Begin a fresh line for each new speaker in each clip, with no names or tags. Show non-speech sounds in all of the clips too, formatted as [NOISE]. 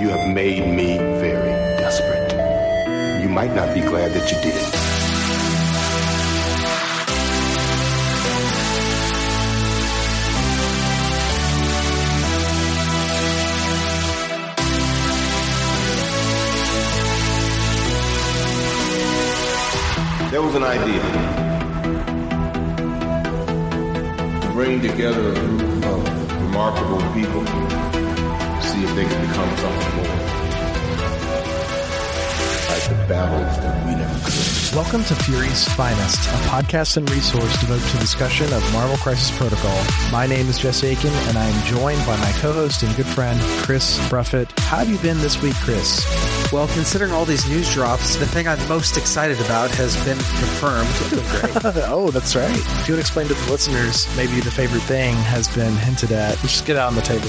You have made me very desperate. You might not be glad that you did. It. There was an idea to bring together a group of remarkable people see if they could become something more. Like the battles that we.
Welcome to Fury's Finest, a podcast and resource devoted to discussion of Marvel Crisis Protocol. My name is Jess Aiken, and I am joined by my co-host and good friend, Chris Bruffett. How have you been this week, Chris?
Well, considering all these news drops, the thing I'm most excited about has been confirmed. [LAUGHS]
Oh, that's right. If you would explain to the listeners, maybe the favorite thing has been hinted at. Let's just get out on the table.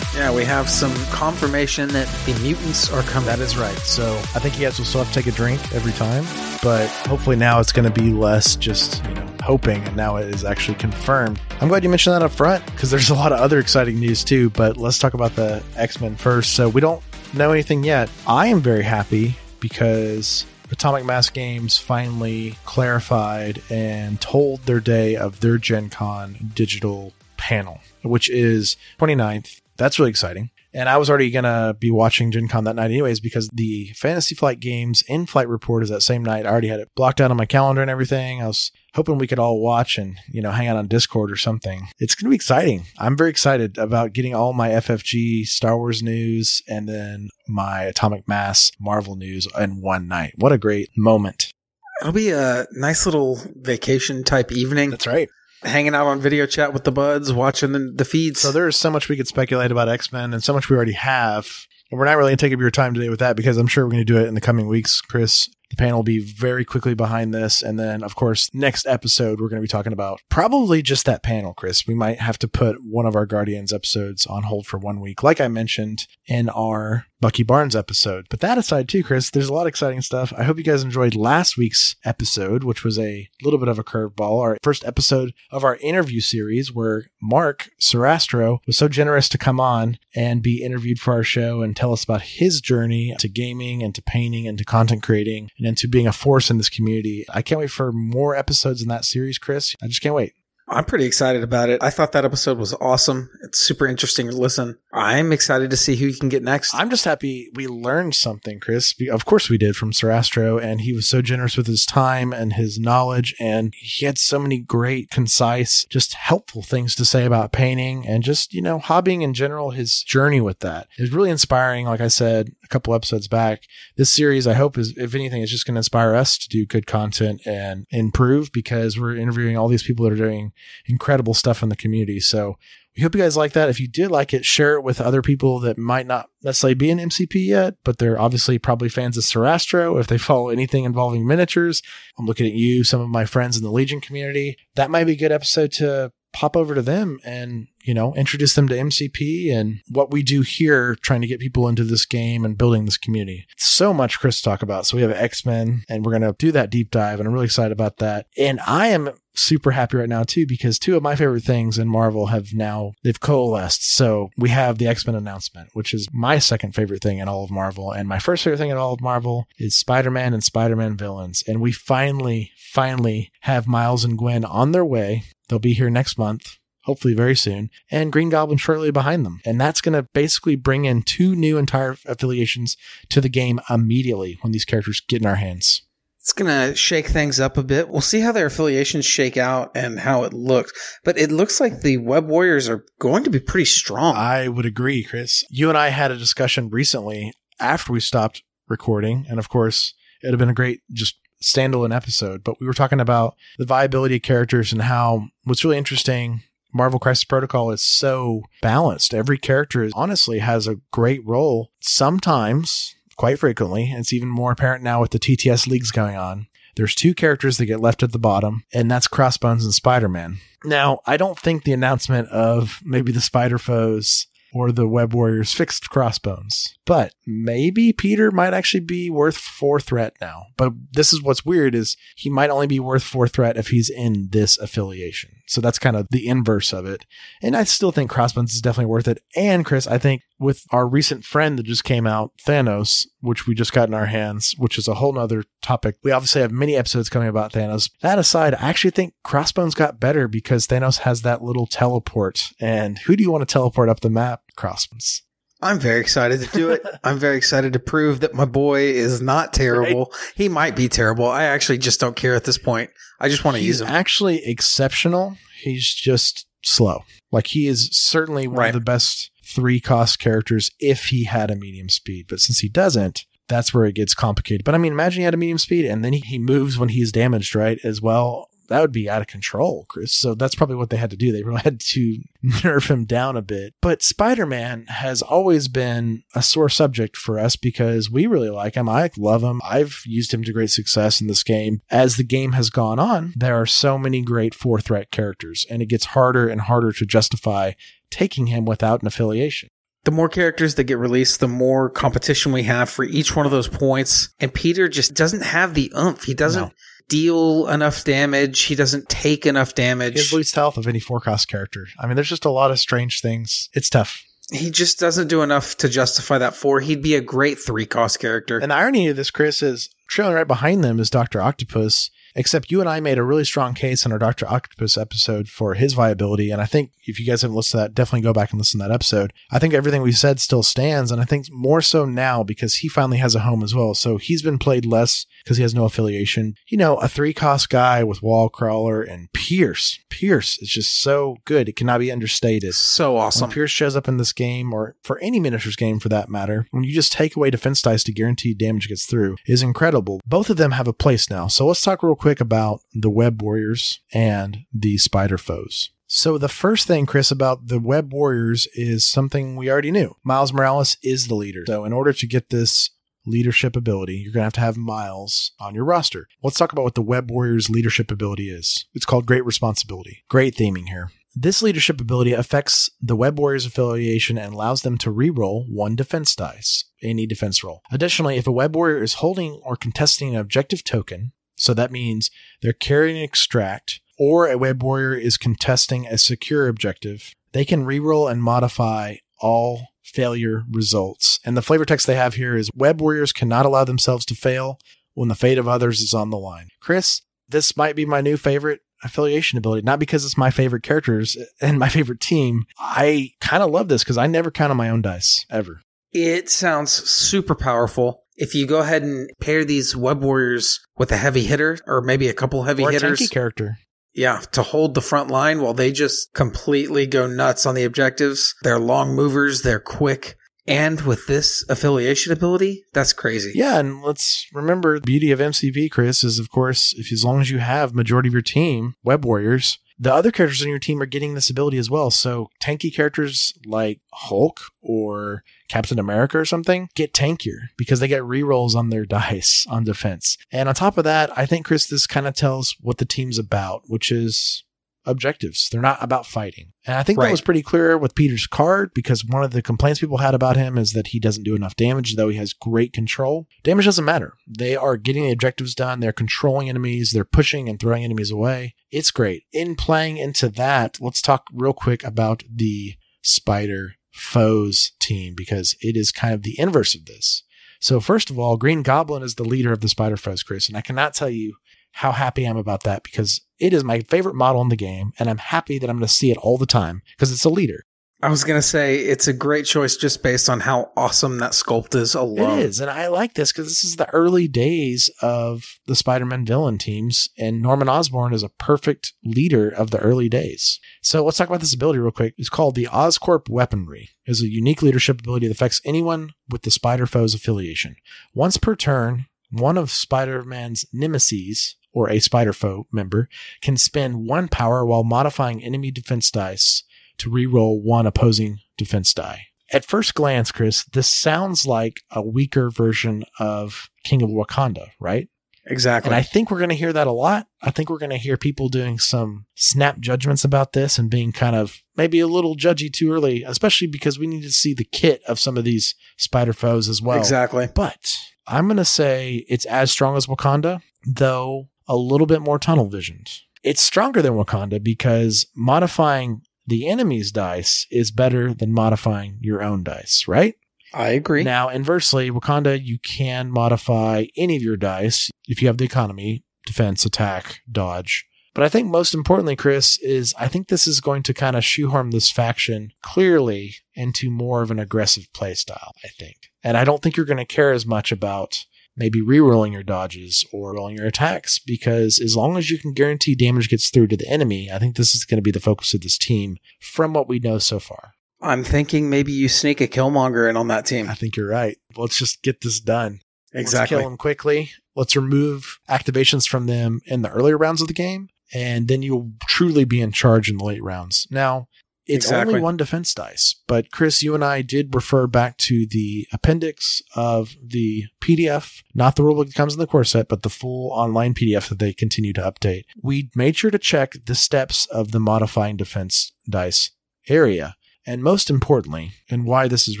yeah, we have some confirmation that the mutants are coming.
That is right. So I think you guys will still have to take a drink every time, but hopefully now it's going to be less just you know hoping, and now it is actually confirmed. I'm glad you mentioned that up front because there's a lot of other exciting news too. But let's talk about the X Men first. So we don't know anything yet. I am very happy because Atomic Mass Games finally clarified and told their day of their Gen Con digital panel, which is 29th. That's really exciting. And I was already going to be watching Gen Con that night anyways because the Fantasy Flight Games in flight report is that same night. I already had it blocked out on my calendar and everything. I was hoping we could all watch and, you know, hang out on Discord or something. It's going to be exciting. I'm very excited about getting all my FFG Star Wars news and then my Atomic Mass Marvel news in one night. What a great moment.
It'll be a nice little vacation type evening.
That's right.
Hanging out on video chat with the buds, watching the, the feeds.
So there's so much we could speculate about X Men and so much we already have. And we're not really going to take up your time today with that because I'm sure we're going to do it in the coming weeks, Chris. The panel will be very quickly behind this. And then, of course, next episode, we're going to be talking about probably just that panel, Chris. We might have to put one of our Guardians episodes on hold for one week, like I mentioned in our Bucky Barnes episode. But that aside, too, Chris, there's a lot of exciting stuff. I hope you guys enjoyed last week's episode, which was a little bit of a curveball. Our first episode of our interview series, where Mark Sorastro was so generous to come on and be interviewed for our show and tell us about his journey to gaming and to painting and to content creating and into being a force in this community. I can't wait for more episodes in that series, Chris. I just can't wait.
I'm pretty excited about it. I thought that episode was awesome. It's super interesting to listen. I'm excited to see who you can get next.
I'm just happy we learned something, Chris. Of course we did from Sorastro, and he was so generous with his time and his knowledge, and he had so many great, concise, just helpful things to say about painting and just, you know, hobbying in general, his journey with that. It was really inspiring, like I said a couple episodes back. This series, I hope, is, if anything, is just going to inspire us to do good content and improve because we're interviewing all these people that are doing incredible stuff in the community. So we hope you guys like that. If you did like it, share it with other people that might not necessarily be in MCP yet, but they're obviously probably fans of Sorastro. If they follow anything involving miniatures, I'm looking at you, some of my friends in the Legion community. That might be a good episode to pop over to them and you know introduce them to MCP and what we do here trying to get people into this game and building this community. So much Chris to talk about. So we have X-Men and we're going to do that deep dive and I'm really excited about that. And I am super happy right now too because two of my favorite things in Marvel have now they've coalesced. So we have the X-Men announcement, which is my second favorite thing in all of Marvel and my first favorite thing in all of Marvel is Spider-Man and Spider-Man villains. And we finally finally have Miles and Gwen on their way. They'll be here next month hopefully very soon, and Green Goblin shortly behind them. And that's going to basically bring in two new entire affiliations to the game immediately when these characters get in our hands.
It's going to shake things up a bit. We'll see how their affiliations shake out and how it looks. But it looks like the Web Warriors are going to be pretty strong.
I would agree, Chris. You and I had a discussion recently after we stopped recording. And of course, it would have been a great just standalone episode. But we were talking about the viability of characters and how what's really interesting Marvel Crisis Protocol is so balanced. Every character is, honestly has a great role. Sometimes, quite frequently, and it's even more apparent now with the TTS leagues going on. There's two characters that get left at the bottom, and that's Crossbones and Spider Man. Now, I don't think the announcement of maybe the Spider Foes or the Web Warriors fixed Crossbones, but maybe Peter might actually be worth four threat now. But this is what's weird is he might only be worth four threat if he's in this affiliation. So that's kind of the inverse of it. And I still think Crossbones is definitely worth it. And Chris, I think with our recent friend that just came out, Thanos, which we just got in our hands, which is a whole nother topic. We obviously have many episodes coming about Thanos. That aside, I actually think Crossbones got better because Thanos has that little teleport. And who do you want to teleport up the map? Crossbones.
I'm very excited to do it. [LAUGHS] I'm very excited to prove that my boy is not terrible. Right? He might be terrible. I actually just don't care at this point. I just want to use him.
Actually, exceptional. He's just slow. Like he is certainly one right. of the best three cost characters if he had a medium speed. But since he doesn't, that's where it gets complicated. But I mean, imagine he had a medium speed and then he, he moves when he's damaged, right? As well that would be out of control, Chris. So that's probably what they had to do. They [LAUGHS] really had to nerf him down a bit. But Spider Man has always been a sore subject for us because we really like him. I love him. I've used him to great success in this game. As the game has gone on, there are so many great four threat characters, and it gets harder and harder to justify taking him without an affiliation
the more characters that get released, the more competition we have for each one of those points. And Peter just doesn't have the oomph. He doesn't no deal enough damage. He doesn't take enough damage.
He has least health of any four cost character. I mean, there's just a lot of strange things. It's tough.
He just doesn't do enough to justify that four. He'd be a great three cost character.
And the irony of this, Chris, is trailing right behind them is Dr. Octopus, Except you and I made a really strong case in our Dr. Octopus episode for his viability. And I think if you guys haven't listened to that, definitely go back and listen to that episode. I think everything we said still stands. And I think more so now because he finally has a home as well. So he's been played less because he has no affiliation. You know, a three cost guy with Wallcrawler and Pierce. Pierce is just so good. It cannot be understated.
So awesome.
When Pierce shows up in this game or for any miniatures game for that matter, when you just take away defense dice to guarantee damage gets through is incredible. Both of them have a place now. So let's talk real quick about the Web Warriors and the Spider Foes. So the first thing, Chris, about the Web Warriors is something we already knew. Miles Morales is the leader. So in order to get this leadership ability, you're going to have to have Miles on your roster. Let's talk about what the Web Warriors leadership ability is. It's called Great Responsibility. Great theming here. This leadership ability affects the Web Warriors affiliation and allows them to re-roll one defense dice, any defense roll. Additionally, if a Web Warrior is holding or contesting an objective token, so that means they're carrying an extract, or a Web Warrior is contesting a secure objective, they can re-roll and modify all failure results. And the flavor text they have here is Web Warriors cannot allow themselves to fail when the fate of others is on the line. Chris, this might be my new favorite affiliation ability, not because it's my favorite characters [LAUGHS] and my favorite team. I kind of love this because I never count on my own dice ever.
It sounds super powerful. If you go ahead and pair these web warriors with a heavy hitter or maybe a couple heavy
or
hitters,
character.
Yeah, to hold the front line while they just completely go nuts on the objectives. They're long movers, they're quick. And with this affiliation ability, that's crazy.
Yeah, and let's remember the beauty of MCP, Chris, is of course, if as long as you have majority of your team, web warriors, the other characters on your team are getting this ability as well. So tanky characters like Hulk or Captain America or something get tankier because they get rerolls on their [LAUGHS] dice on defense. And on top of that, I think Chris, this kind of tells what the team's about, which is objectives. They're not about fighting. And I think right. that was pretty clear with Peter's card because one of the complaints people had about him is that he doesn't do enough damage, though he has great control. Damage doesn't matter. They are getting the objectives done. They're controlling enemies. They're pushing and throwing enemies away. It's great. In playing into that, let's talk real quick about the Spider Foes team because it is kind of the inverse of this. So first of all, Green Goblin is the leader of the Spider Foes, Chris, and I cannot tell you how happy I am about that because it is my favorite model in the game, and I'm happy that I'm going to see it all the time because it's a leader.
I was gonna say it's a great choice just based on how awesome that sculpt is alone.
It is, and I like this because this is the early days of the Spider-Man villain teams, and Norman Osborn is a perfect leader of the early days. So let's talk about this ability real quick. It's called the Oscorp Weaponry. It's a unique leadership ability that affects anyone with the Spider Foes affiliation. Once per turn, one of Spider-Man's nemesis or a Spider Foe member can spend one power while modifying enemy defense dice to reroll one opposing defense die. At first glance, Chris, this sounds like a weaker version of King of Wakanda, right?
Exactly.
And I think we're going to hear that a lot. I think we're going to hear people doing some snap judgments about this and being kind of maybe a little judgy too early, especially because we need to see the kit of some of these spider foes as well.
exactly.
But I'm going to say it's as strong as Wakanda, though a little bit more tunnel visioned. It's stronger than Wakanda because modifying the enemy's dice is better than modifying your own dice, right?
I agree.
Now, inversely, Wakanda, you can modify any of your dice if you have the economy, defense, attack, dodge. But I think most importantly, Chris, is I think this is going to kind of shoehorn this faction clearly into more of an aggressive playstyle, I think. And I don't think you're going to care as much about maybe rerolling your dodges or rolling your attacks because as long as you can guarantee damage gets through to the enemy, I think this is going to be the focus of this team from what we know so far.
I'm thinking maybe you sneak a Killmonger in on that team.
I think you're right. Let's just get this done.
Exactly.
Let's kill them quickly. Let's remove activations from them in the earlier rounds of the game, and then you'll truly be in charge in the late rounds. Now, it's
Exactly.
only one defense dice, but Chris, you and I did refer back to the appendix of the PDF, not the rulebook that comes in the core set, but the full online PDF that they continue to update. We made sure to check the steps of the modifying defense dice area. And most importantly, and why this is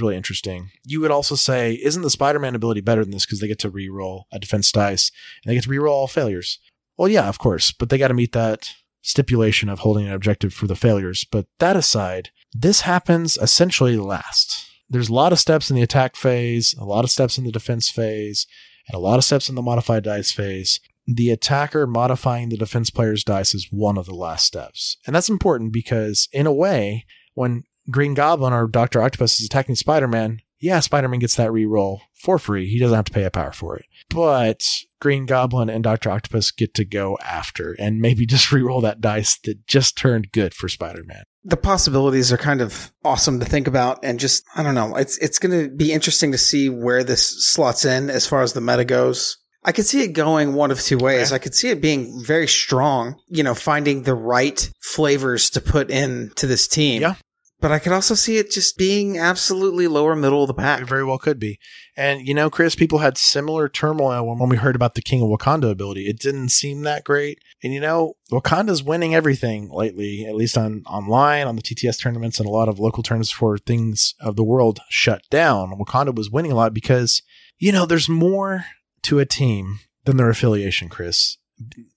really interesting, you would also say, isn't the Spider Man ability better than this because they get to reroll a defense dice and they get to reroll all failures? Well, yeah, of course, but they got to meet that stipulation of holding an objective for the failures. But that aside, this happens essentially last. There's a lot of steps in the attack phase, a lot of steps in the defense phase, and a lot of steps in the modified dice phase. The attacker modifying the defense player's dice is one of the last steps. And that's important because, in a way, when Green Goblin or Dr. Octopus is attacking Spider Man, yeah, Spider Man gets that reroll for free. He doesn't have to pay a power for it. But Green Goblin and Dr. Octopus get to go after and maybe [LAUGHS] just reroll that dice that just turned good for Spider Man.
the possibilities are kind of awesome to think about and just I don't know. It's it's going to be interesting to see where this slots in as far as the meta goes. I could see it going one of two ways. I could see it being very strong, you know, finding the right flavors to put in to this team.
Yeah.
But I could also see it just being absolutely lower middle of the pack.
It very well could be. And, you know, Chris, people had similar turmoil when, when we heard about the King of Wakanda ability. It didn't seem that great. And, you know, Wakanda's winning everything lately, at least on online, on the TTS tournaments, and a lot of local tournaments for things of the world shut down. Wakanda was winning a lot because, you know, there's more to a team than their affiliation, Chris.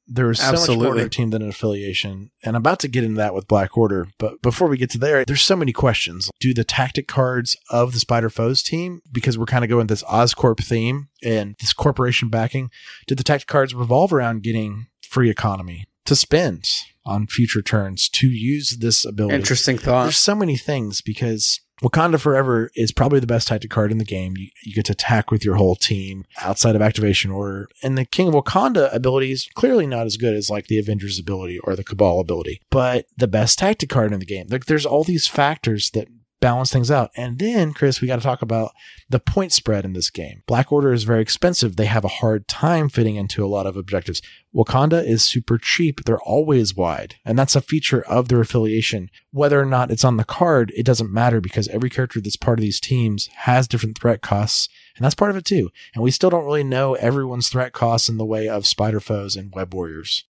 There is so much more
Absolutely.
to a team than an affiliation. And I'm about to get into that with Black Order. But before we get to there, there's so many questions. Do the tactic cards of the Spider Foes team, because we're kind of going this Oscorp theme and this corporation backing, did the tactic cards revolve around getting free economy to spend on future turns to use this ability?
Interesting thought.
There's so many things because Wakanda Forever is probably the best tactic card in the game. You, you get to attack with your whole team outside of activation order. And the King of Wakanda ability is clearly not as good as like the Avengers ability or the Cabal ability, but the best tactic card in the game. Like there's all these factors that balance things out. And then, Chris, we got to talk about the point spread in this game. Black Order is very expensive. They have a hard time fitting into a lot of objectives. Wakanda is super cheap. They're always wide. And that's a feature of their affiliation. Whether or not it's on the card, it doesn't matter because every character that's part of these teams has different threat costs. And that's part of it too. And we still don't really know everyone's threat costs in the way of spider foes and web warriors.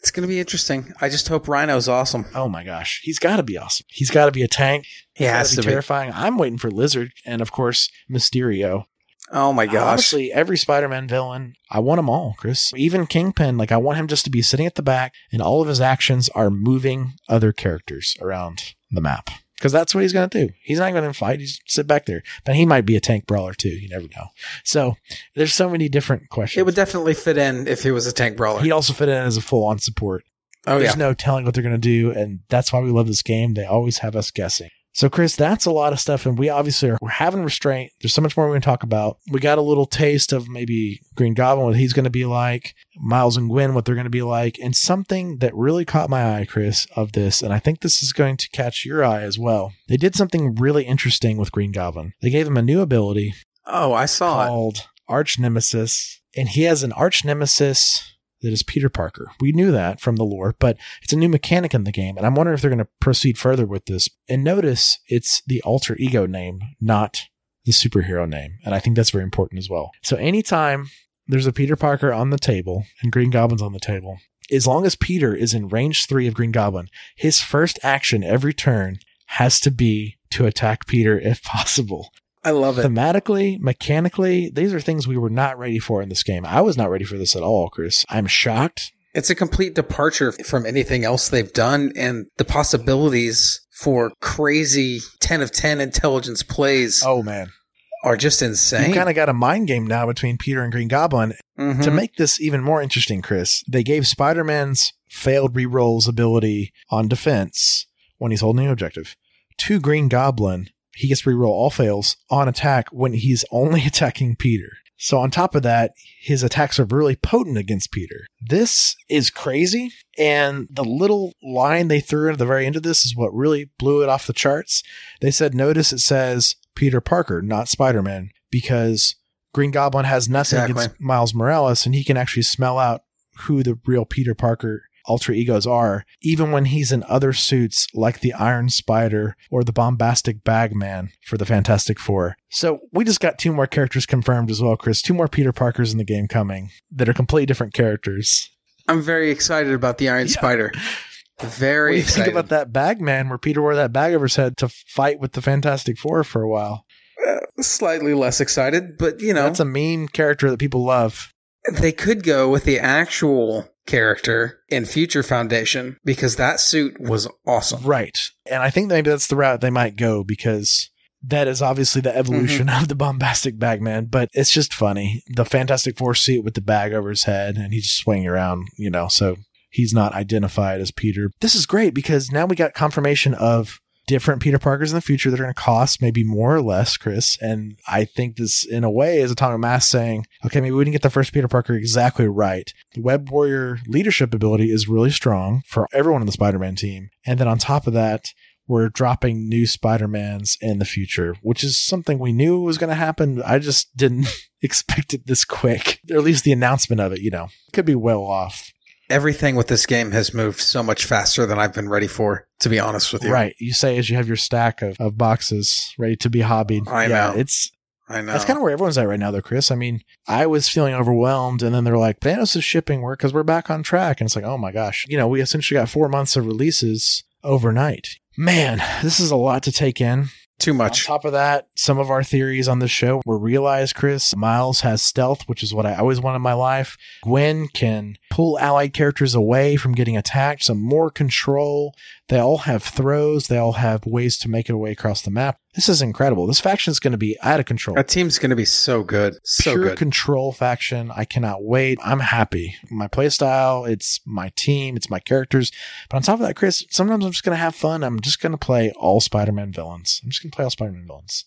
It's going to be interesting. I just hope Rhino's awesome.
Oh my gosh. He's got to be awesome. He's got to be a tank.
He
He's
has to
be
be.
terrifying. I'm waiting for Lizard and of course Mysterio.
Oh my gosh.
Honestly, every Spider-Man villain, I want them all, Chris. Even Kingpin, like I want him just to be sitting at the back and all of his actions are moving other characters around the map. Because that's what he's going to do. He's not going to fight. He's sit back there, but he might be a tank brawler too. You never know. So there's so many different questions.
It would definitely fit in if he was a tank brawler.
He'd also fit in as a full on support.
oh
There's
yeah.
no telling what they're going to do, and that's why we love this game. They always have us guessing. So, Chris, that's a lot of stuff, and we obviously are we're having restraint. There's so much more we're going to talk about. We got a little taste of maybe Green Goblin, what he's going to be like, Miles and Gwen, what they're going to be like, and something that really caught my eye, Chris, of this, and I think this is going to catch your eye as well. They did something really interesting with Green Goblin. They gave him a new ability
Oh, I saw it.
called Arch Nemesis, and he has an Arch Nemesis that is Peter Parker. We knew that from the lore, but it's a new mechanic in the game, and I'm wondering if they're going to proceed further with this. And notice it's the alter ego name, not the superhero name, and I think that's very important as well. So anytime there's a Peter Parker on the table and Green Goblin's on the table, as long as Peter is in range three of Green Goblin, his first action every turn has to be to attack Peter if possible
I love it.
thematically, mechanically, these are things we were not ready for in this game. I was not ready for this at all, Chris. I'm shocked.
It's a complete departure from anything else they've done, and the possibilities for crazy 10 of 10 intelligence plays
Oh man.
are just insane.
You kind of got a mind game now between Peter and Green Goblin.
Mhm.
To make this even more interesting, Chris, they gave Spider-Man's failed rerolls ability on defense when he's holding an objective to Green Goblin. He gets to reroll all fails on attack when he's only [LAUGHS] attacking Peter. So on top of that, his attacks are really potent against Peter. This is crazy. And the little line they threw at the very end of this is what really blew it off the charts. They said, notice it says Peter Parker, not Spider-Man, because Green Goblin has nothing
Exactly.
against Miles Morales and he can actually smell out who the real Peter Parker alter egos are, even when he's in other suits like the Iron Spider or the Bombastic Bagman for the Fantastic Four. So we just got two more characters confirmed as well, Chris. Two more Peter Parkers in the game coming that are completely different characters.
I'm very excited about the Iron
Yeah.
Spider.
What
Very
do you
excited.
think about that Bagman where Peter wore that bag over his head to fight with the Fantastic Four for a while?
Uh, slightly less excited, but you know,
That's a meme character that people love.
they could go with the actual character in Future Foundation because that suit was awesome.
Right. And I think maybe that's the route they might go because that is obviously the evolution mm-hmm. [LAUGHS] of the bombastic bagman, but it's just funny. The Fantastic Four suit with the bag over his head and he's just swinging around, you know, so he's not identified as Peter. This is great because now we got confirmation of different Peter Parkers in the future that are going to cost maybe more or less, Chris. And I think this, in a way, is Atomic Mass saying, okay, maybe we didn't get the first Peter Parker exactly right. The Web Warrior leadership ability is really strong for everyone on the Spider Man team. And then on top of that, we're dropping new Spider-Mans in the future, which is something we knew was going to happen. I just didn't [LAUGHS] expect it this quick. Or at least the announcement of it, you know, could be well off.
Everything with this game has moved so much faster than I've been ready for, to be honest with you.
Right. You say as you have your stack of, of boxes ready to be hobbied.
I
yeah,
know.
It's
I know.
that's kind of where everyone's at right now, though, Chris. I mean, I was feeling overwhelmed, and then they're like, Thanos is shipping work because we're back on track. And it's like, oh my gosh. You know, we essentially got four months of releases overnight. Man, this is a lot to take in.
Too much.
On top of that, some of our theories on this show were realized, Chris. Miles has stealth, which is what I always want in my life. Gwen can pull allied characters away from getting attacked, some more control. They all have throws, they all have ways to make it away across the map. This is incredible. This faction is going to be out of control.
That team's going to be so good. So
Pure
good.
control faction. I cannot wait. I'm happy. My playstyle, it's my team, it's my characters. But on top of that, Chris, sometimes I'm just going to have fun. I'm just going to play all Spider Man villains. I'm just going to play all Spider Man villains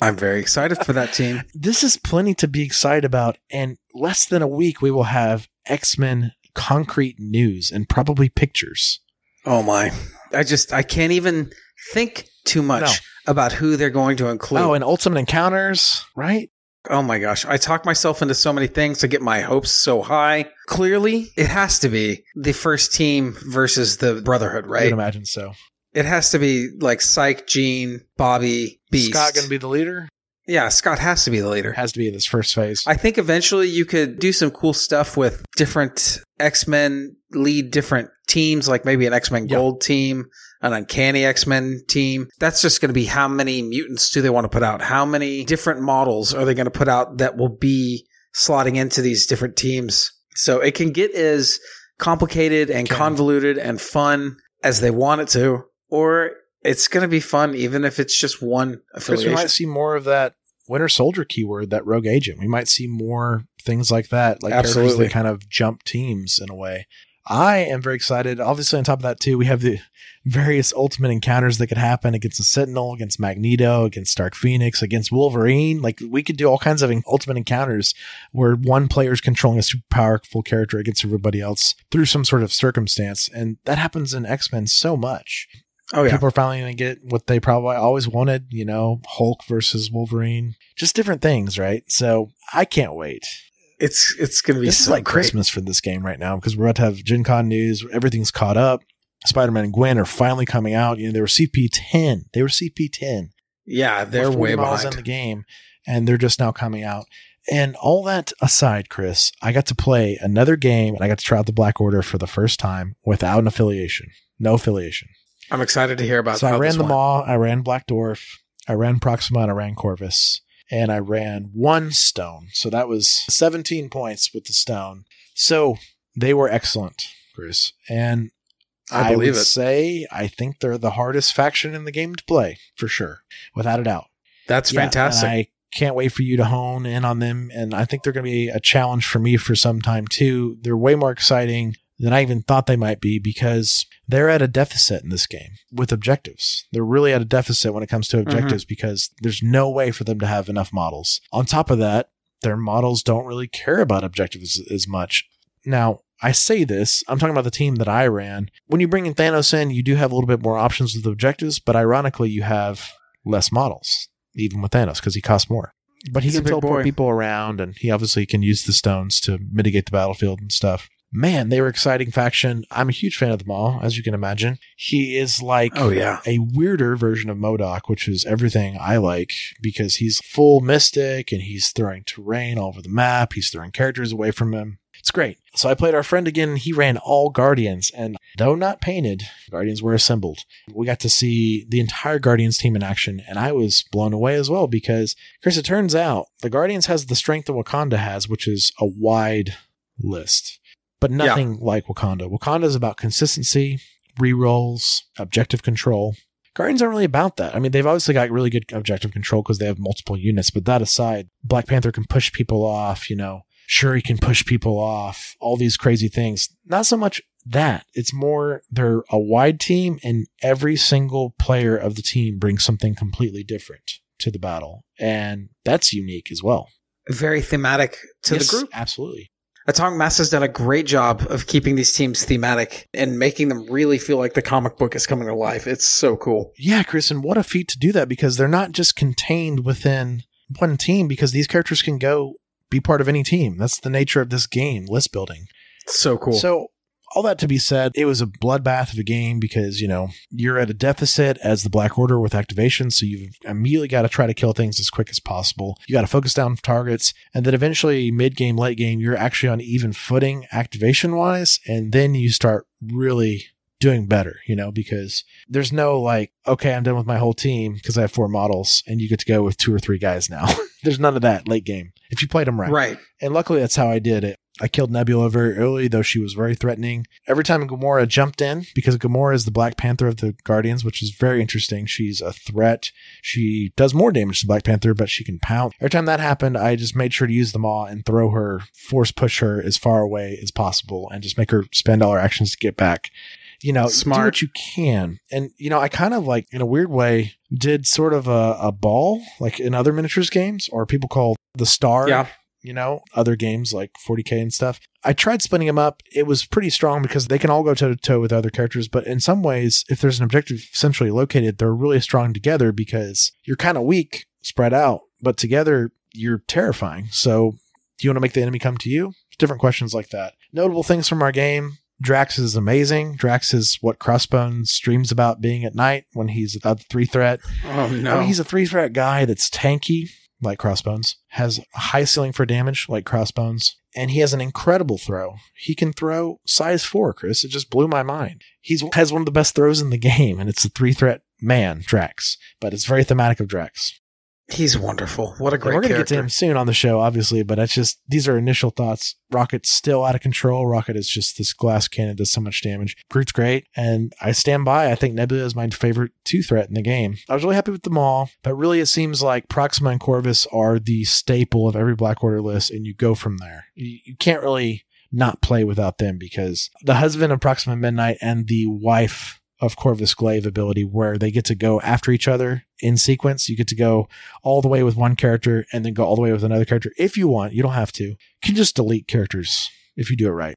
I'm very excited for that team. [LAUGHS]
this is plenty to be excited about. And less than a week, we will have X Men concrete news and probably pictures.
Oh my. I just I can't even think too much
No.
about who they're going to include.
Oh, and Ultimate Encounters, right?
Oh my gosh. I talk myself into so many things to get my hopes so high. Clearly, it has to be the first team versus the Brotherhood, right?
I would imagine so.
It has to be like Cyke, Jean, Bobby, Beast.
Scott going to be the leader?
yeah, Scott has to be the leader.
Has to be in this first phase.
I think eventually you could do some cool stuff with different X Men lead different teams, like maybe an X Men
Yeah.
Gold team, an Uncanny X Men team. That's just going to be how many mutants do they want to put out? How many different models are they going to put out that will be slotting into these different teams? So it can get as complicated and
Can.
convoluted and fun as they want it to, or it's going to be fun, even if it's just one
Chris, we might see more of that Winter Soldier keyword, that rogue agent. We might see more things like that, like characters
Absolutely.
that kind of jump teams in a way. I am very excited. Obviously, on top of that, too, we have the various ultimate encounters that could happen against the Sentinel, against Magneto, against Dark Phoenix, against Wolverine. Like we could do all kinds of ultimate encounters where one player is controlling a super powerful character against everybody else through some sort of circumstance, and that happens in X Men so much
oh yeah,
people are finally going to get what they probably always wanted, you know, Hulk versus Wolverine, just different things, right? So I can't wait.
It's it's going to be
This is like
great.
Christmas for this game right now because we're about to have Gen Con news. Everything's caught up. Spider Man and Gwen are finally coming out. You know, they were CP 10. They were CP 10.
Yeah, they're
We're 40
way
miles
behind.
in the game and they're just now coming out. And all that aside, Chris, I got to play another game and I got to try out the Black Order for the first time without an affiliation. No affiliation.
I'm excited to hear about.
So I ran them
went.
all. I ran Black Dwarf. I ran Proxima and I ran Corvus. And I ran one stone. So that was 17 points with the stone. So they were excellent, Chris. And
I
I,
believe
would
it.
say I think they're the hardest faction in the game to play, for sure. Without a doubt.
That's
Yeah,
fantastic.
I can't wait for you to hone in on them. And I think they're going to be a challenge for me for some time too. They're way more exciting than I even thought they might be because they're at a deficit in this game with objectives. They're really at a deficit when it comes to mm-hmm. objectives because there's no way for them to have enough models. On top of that, their models don't really care about objectives as much. Now, I say this, I'm talking about the team that I ran. When you bring in Thanos in, you do have a little bit more options with objectives, but ironically, you have less models, even with Thanos, because he costs more. But he
He's
can teleport
boy.
people around, and he obviously can use the stones to mitigate the battlefield and stuff. Man, they were exciting faction. I'm a huge fan of them all, as you can imagine. He is like
oh yeah,
a weirder version of MODOK, which is everything I like because he's full mystic and he's throwing terrain all over the map. He's throwing characters away from him. It's great. So I played our friend again. And he ran all Guardians, and though not painted, Guardians were assembled. We got to see the entire Guardians team in action, and I was blown away as well because, Chris, it turns out the Guardians has the strength that Wakanda has, which is a wide list, but nothing like Wakanda. Wakanda is about consistency, rerolls, objective control. Guardians aren't really about that. I mean, they've obviously got really good objective control because they have multiple units, but that aside, Black Panther can push people off, you know, Shuri can push people off, all these crazy things. Not so much that. It's more they're a wide team and every single player of the team brings something completely different to the battle. And that's unique as well.
very thematic to
Yes,
the group.
Absolutely.
Atomic Mass has done a great job of keeping these teams thematic and making them really feel like the comic book is coming to life. It's so cool.
Yeah, Chris, and what a feat to do that because they're not just contained within one team because these characters can go be part of any team. That's the nature of this game, list building.
So cool.
So, all that to be said, it was a bloodbath of a game because, you know, you're at a deficit as the Black Order with activation. So, you've immediately got to try to kill things as quick as possible. You got to focus down targets. And then eventually, mid game, late game, you're actually on even footing activation wise. And then you start really doing better, you know, because there's no like, okay, I'm done with my whole team because I have four models and you get to go with two or three guys now. [LAUGHS] there's none of that late game if you played them right.
right.
And luckily, that's how I did it. I killed Nebula very early, though she was very threatening. Every time Gamora jumped in, because Gamora is the Black Panther of the Guardians, which is very interesting. She's a threat. She does more damage to Black Panther, but she can pounce. Every time that happened, I just made sure to use the maw and throw her, force push her as far away as possible, and just make her spend all her actions to get back. You know, do
Smart.
what you can. And, you know, I kind of like, in a weird way, did sort of a, a ball, like in other miniatures games, or people call the star
Yeah.
You know, other games like 40K and stuff. I tried splitting them up. It was pretty strong because they can all go toe to toe with other characters. But in some ways, if there's an objective centrally located, they're really strong together because you're kind of weak spread out, but together you're terrifying. So do you want to make the enemy come to you? Different questions like that. Notable things from our game. Drax is amazing. Drax is what Crossbones dreams about being at night when he's a three threat.
Oh
I
no.
mean, he's a three threat guy that's tanky, like Crossbones, has high ceiling for damage, like Crossbones, and he has an incredible throw. He can throw size four, Chris. It just blew my mind. He has one of the best throws in the [LAUGHS] game, and it's a three threat man, Drax, but it's very thematic of Drax.
He's wonderful. What a
And
great
we're gonna
character.
get to him soon on the show, obviously, but that's just these are initial thoughts. Rocket's still out of control. Rocket is just this glass cannon does so much damage. Groot's great, and I stand by. I think Nebula is my favorite two threat in the game. I was really happy with them all, but really it seems like Proxima and Corvus are the staple of every Black Order list, and you go from there. You, you can't really not play without them because the husband of Proxima Midnight and the wife of Corvus Glaive ability where they get to go after each other in sequence. You get to go all the way with one character and then go all the way with another character if you want. You don't have to. You can just delete characters if you do it right.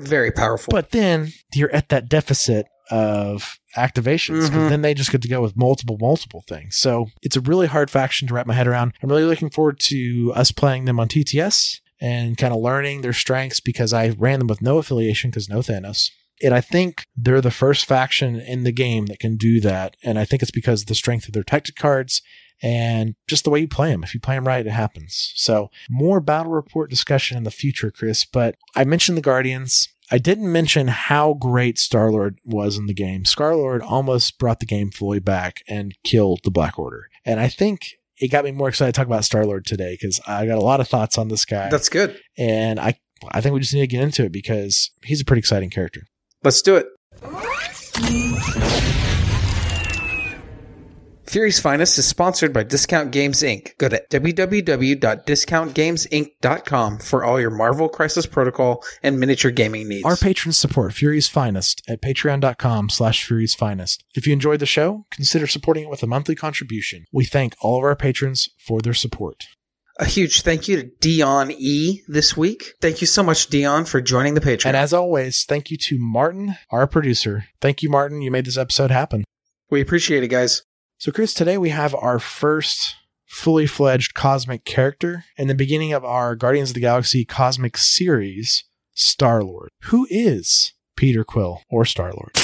Very powerful.
But then you're at that deficit of activations because
Mhm.
then they just get to go with multiple, multiple things. So it's a really hard faction to wrap my head around. I'm really looking forward to us playing them on TTS and kind of learning their strengths because I ran them with no affiliation because no Thanos. And I think they're the first faction in the game that can do that. And I think it's because of the strength of their tactic cards and just the way you play them. If you play them right, it happens. So more battle report discussion in the future, Chris. But I mentioned the Guardians. I didn't mention how great Star Lord was in the game. Star Lord almost brought the game fully back and killed the Black Order. And I think it got me more excited to talk about Star Lord today because I got a lot of thoughts on this guy.
That's good.
and I I think we just need to get into it because he's a pretty exciting character.
Let's do it. Fury's Finest is sponsored by Discount Games Inc. Go to www.discountgamesinc.com for all your Marvel Crisis Protocol and miniature gaming needs.
Our patrons support Fury's Finest at patreon.com slash Fury's Finest. If you enjoyed the show, consider supporting it with a monthly contribution. We thank all of our patrons for their support.
A huge thank you to Dion E this week. Thank you so much, Dion, for joining the Patreon.
And as always, thank you to Martin, our producer. Thank you, Martin. You made this episode happen.
we appreciate it, guys.
So, Chris, today we have our first fully fledged cosmic character in the beginning of our Guardians of the Galaxy cosmic series, Star Lord. Who is Peter Quill or Star Lord?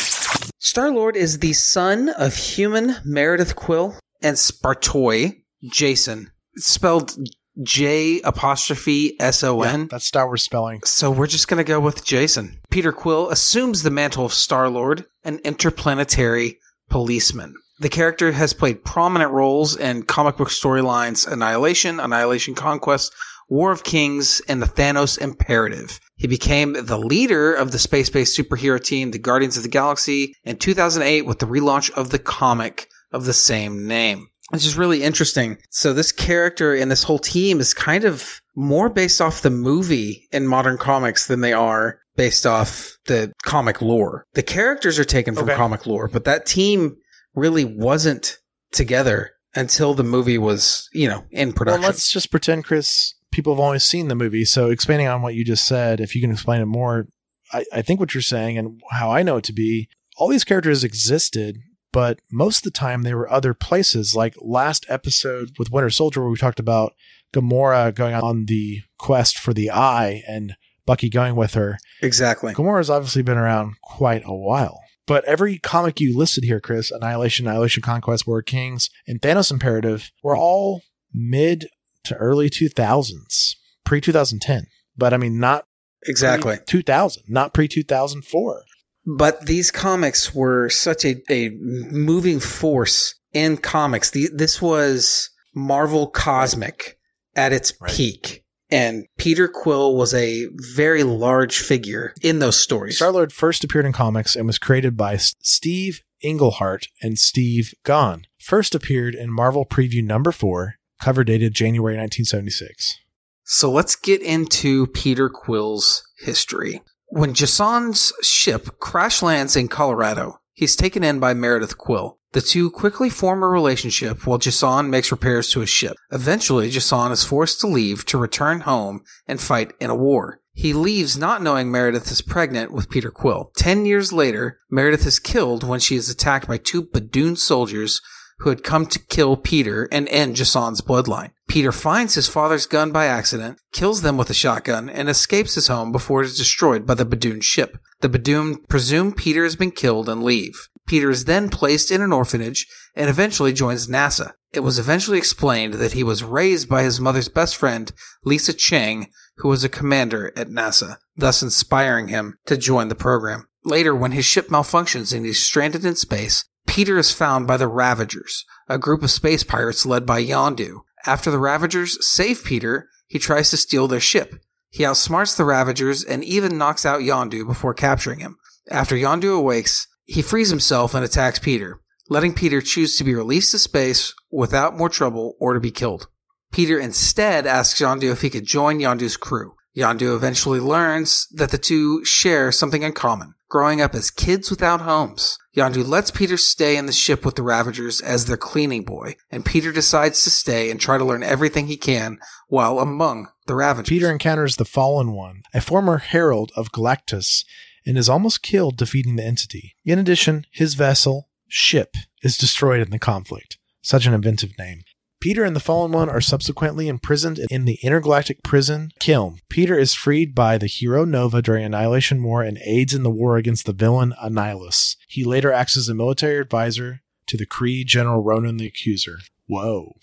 Star Lord is the son of human Meredith Quill and Spartoi Jason. It's spelled J apostrophe S O N.
That's Star Wars spelling.
So we're just going to go with Jason. Peter Quill assumes the mantle of Star Lord, an interplanetary policeman. The character has played prominent roles in comic book storylines Annihilation, Annihilation Conquest, War of Kings, and the Thanos Imperative. He became the leader of the space based superhero team, the Guardians of the Galaxy, in 2008 with the relaunch of the comic of the same name. Which is really interesting. So this character and this whole team is kind of more based off the movie in modern comics than they are based off the comic lore. The characters are taken from
Okay.
comic lore, but that team really wasn't together until the movie was, you know, in production.
Well, let's just pretend, Chris, people have only seen the movie. So, expanding on what you just said, if you can explain it more, I, I think what you're saying and how I know it to be, all these characters existed, but most of the time they were other places. Like last episode with Winter Soldier, where we talked about Gamora going on the quest for the eye and Bucky going with her.
exactly.
Gamora's obviously been around quite a while. But every comic you listed here, Chris, Annihilation, Annihilation Conquest, War of Kings, and Thanos Imperative were all mid to early 2000s, pre 2010. But I mean, not
Exactly.
2000, not pre 2004.
But these comics were such a, a moving force in comics. The, this was Marvel Cosmic at its
Right.
peak. And Peter Quill was a very large figure in those stories.
Star Lord first appeared in comics and was created by Steve Englehart and Steve Gan. First appeared in Marvel Preview number four, cover dated January 1976.
So let's get into Peter Quill's history. When Jason's ship crash lands in Colorado, he's taken in by Meredith Quill. The two quickly form a relationship while Jason makes repairs to his ship. Eventually, Jason is forced to leave to return home and fight in a war. He leaves not knowing Meredith is pregnant with Peter Quill. Ten years later, Meredith is killed when she is attacked by two Badoon soldiers who had come to kill Peter and end Jason's bloodline. Peter finds his father's gun by accident, kills them with a shotgun, and escapes his home before it is destroyed by the Badoon ship. The Badoon presume Peter has been killed and leave. Peter is then placed in an orphanage and eventually joins NASA. It was eventually explained that he was raised by his mother's best friend, Lisa Chang, who was a commander at NASA, thus inspiring him to join the program. Later, when his ship malfunctions and he's stranded in space, Peter is found by the Ravagers, a group of space pirates led by Yondu. After the Ravagers save Peter, he tries to steal their ship. He outsmarts the Ravagers and even knocks out Yondu before capturing him. After Yondu awakes, he frees himself and attacks Peter, letting Peter choose to be released to space without more trouble or to be killed. Peter instead asks Yondu if he could join Yondu's crew. Yondu eventually learns that the two share something in common growing up as kids without homes. Yondu lets Peter stay in the ship with the Ravagers as their cleaning boy, and Peter decides to stay and try to learn everything he can while among the Ravagers.
Peter encounters the Fallen One, a former herald of Galactus, and is almost killed defeating the entity. In addition, his vessel, ship, is destroyed in the conflict. Such an inventive name. Peter and the Fallen One are subsequently imprisoned in the intergalactic prison Kyln. Peter is freed by the hero Nova during Annihilation War and aids in the war against the villain Annihilus. He later acts as a military advisor to the Kree General Ronan the Accuser. Whoa.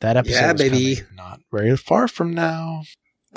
That episode
Yeah,
is
baby.
not very far from now.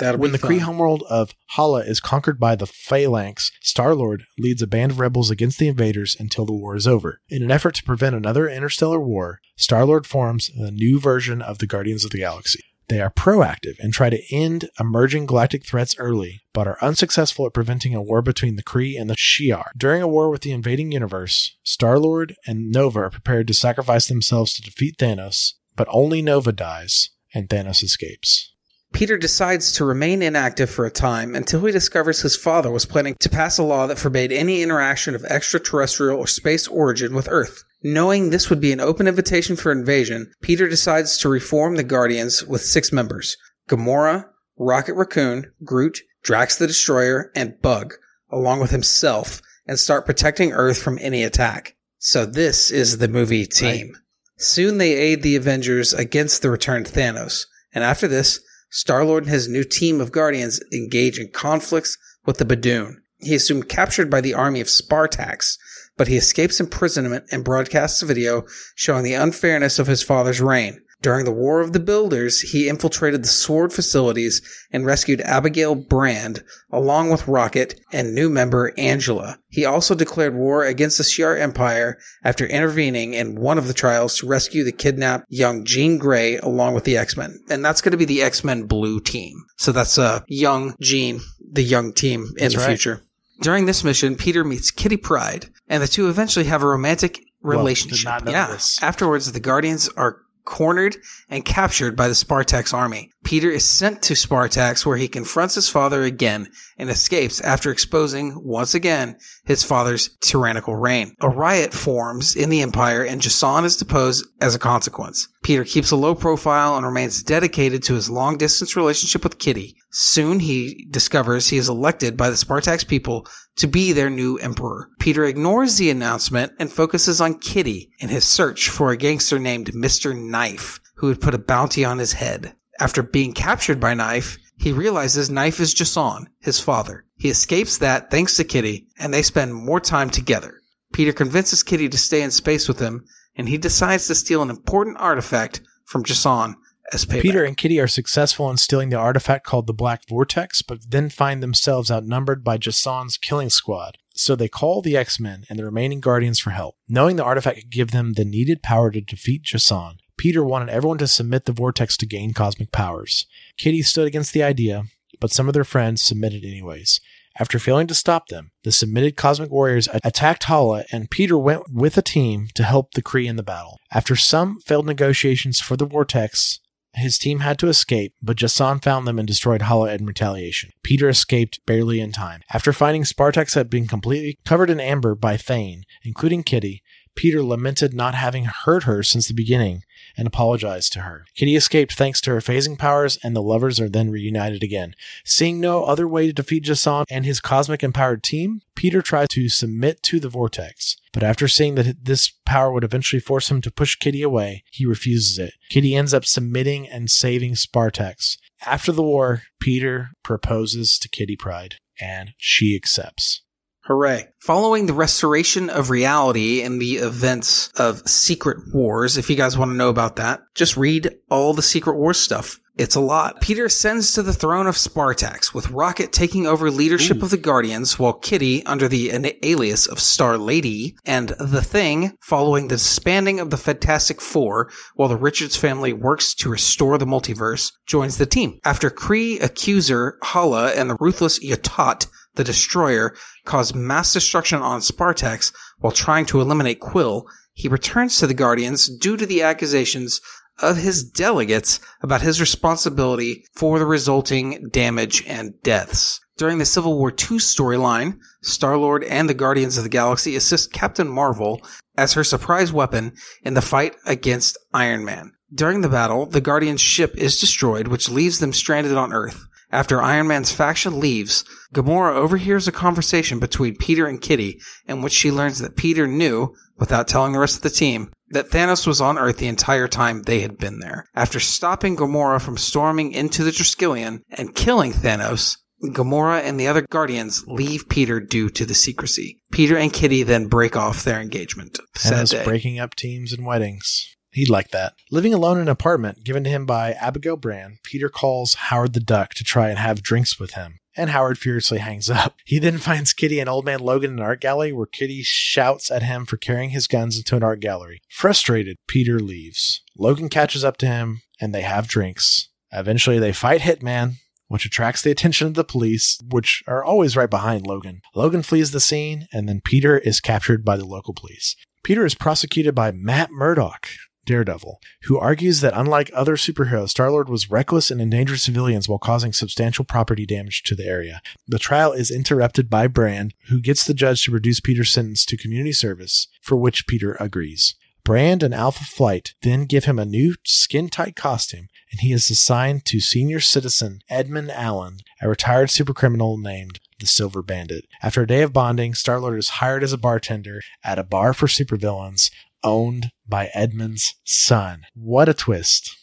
That'll
when the Kree homeworld of Hala is conquered by the Phalanx, Star Lord leads a band of rebels against the invaders until the war is over. In an effort to prevent another interstellar war, Star Lord forms a new version of the Guardians of the Galaxy. They are proactive and try to end emerging galactic threats early, but are unsuccessful at preventing a war between the Kree and the Shi'ar. During a war with the invading universe, Star Lord and Nova are prepared to sacrifice themselves to defeat Thanos, but only Nova dies, and Thanos escapes.
Peter decides to remain inactive for a time until he discovers his father was planning to pass a law that forbade any interaction of extraterrestrial or space origin with Earth. Knowing this would be an open invitation for invasion, Peter decides to reform the Guardians with six members Gamora, Rocket Raccoon, Groot, Drax the Destroyer, and Bug, along with himself, and start protecting Earth from any attack. So this is the movie team. Soon they aid the Avengers against the returned Thanos, and after this, Star Lord and his new team of Guardians engage in conflicts with the Badoon. He is soon captured by the army of Spartax, but he escapes imprisonment and broadcasts a video showing the unfairness of his father's reign. During the War of the Builders, he infiltrated the sword facilities and rescued Abigail Brand, along with Rocket and new member Angela. He also declared war against the Shi'ar Empire after intervening in one of the trials to rescue the kidnapped young Jean Grey along with the X-Men. And that's going to be the X-Men Blue team. So that's uh, young Jean, the young team in
That's
the
right.
future. During this mission, Peter meets Kitty Pryde, and the two eventually have a romantic relationship.
know
yeah.
this.
Afterwards, the Guardians are cornered and captured by the Spartax army. Peter is sent to Spartax where he confronts his father again and escapes after exposing, once again, his father's tyrannical reign. A riot forms in the Empire and Jason is deposed as a consequence. Peter keeps a low profile and remains dedicated to his long distance relationship with Kitty. Soon he discovers he is elected by the Spartax people to be their new emperor. Peter ignores the announcement and focuses on Kitty in his search for a gangster named Mr. Knife, who had put a bounty on his head. After being captured by Knife, he realizes Knife is Jason, his father. He escapes that thanks to Kitty, and they spend more time together. Peter convinces Kitty to stay in space with him, and he decides to steal an important artifact from Jason as payback.
Peter and Kitty are successful in stealing the artifact called the Black Vortex, but then find themselves outnumbered by Jason's killing squad. So they call the X Men and the remaining Guardians for help. Knowing the artifact could give them the needed power to defeat Jason, Peter wanted everyone to submit the vortex to gain cosmic powers. Kitty stood against the idea, but some of their friends submitted anyways. After failing to stop them, the submitted cosmic warriors attacked Hala, and Peter went with a team to help the Kree in the battle. After some failed negotiations for the vortex, his team had to escape, but Jason found them and destroyed Hala in retaliation. Peter escaped barely in time. After finding Spartax had been completely covered in amber by Thane, including Kitty, Peter lamented not having heard her since the beginning and apologized to her. Kitty escaped thanks to her phasing powers, and the lovers are then reunited again. Seeing no other way to defeat Jason and his cosmic empowered team, Peter tries to submit to the vortex. But after seeing that this power would eventually force him to push Kitty away, he refuses it. Kitty ends up submitting and saving Spartax. After the war, Peter proposes to Kitty Pryde, and she accepts.
Hooray. Following the restoration of reality and the events of Secret Wars, if you guys want to know about that, just read all the Secret Wars stuff. It's a lot. Peter ascends to the throne of Spartax, with Rocket taking over leadership Ooh. of the Guardians, while Kitty, under the alias of Star Lady, and The Thing, following the disbanding of the Fantastic Four, while the Richards family works to restore the multiverse, joins the team. After Kree, Accuser, Hala, and the ruthless Yotat the Destroyer, caused mass destruction on Spartax while trying to eliminate Quill, he returns to the Guardians due to the accusations of his delegates about his responsibility for the resulting damage and deaths. During the Civil War II storyline, Star-Lord and the Guardians of the Galaxy assist Captain Marvel as her surprise weapon in the fight against Iron Man. During the battle, the Guardian's ship is destroyed, which leaves them stranded on Earth. After Iron Man's faction leaves, Gamora overhears a conversation between Peter and Kitty in which she learns that Peter knew, without telling the rest of the team, that Thanos was on Earth the entire time they had been there. After stopping Gamora from storming into the Triskelion and killing Thanos, Gamora and the other Guardians leave Peter due to the secrecy. Peter and Kitty then break off their engagement.
Thanos breaking up teams and weddings. He'd like that. Living alone in an apartment given to him by Abigail Brand, Peter calls Howard the Duck to try and have drinks with him. And Howard furiously hangs up. He then [LAUGHS] finds Kitty and Old Man Logan in an art gallery where Kitty shouts at him for carrying his guns into an art gallery. Frustrated, Peter leaves. Logan catches up to him and they have drinks. Eventually, they fight Hitman, which attracts the attention of the police, which are always right behind Logan. Logan flees the scene, and then Peter is captured by the local police. Peter is prosecuted by Matt Murdock, Daredevil, who argues that unlike other superheroes, Star Lord was reckless and endangered civilians while causing substantial property damage to the area. The trial is interrupted by Brand, who gets the judge to reduce Peter's sentence to community service, for which Peter agrees. Brand and Alpha Flight then give him a new skin tight costume, and he is assigned to senior citizen Edmund Allen, a retired supercriminal named the Silver Bandit. After a day of bonding, Star Lord is hired as a bartender at a bar for supervillains owned by Edmund's son. What a twist.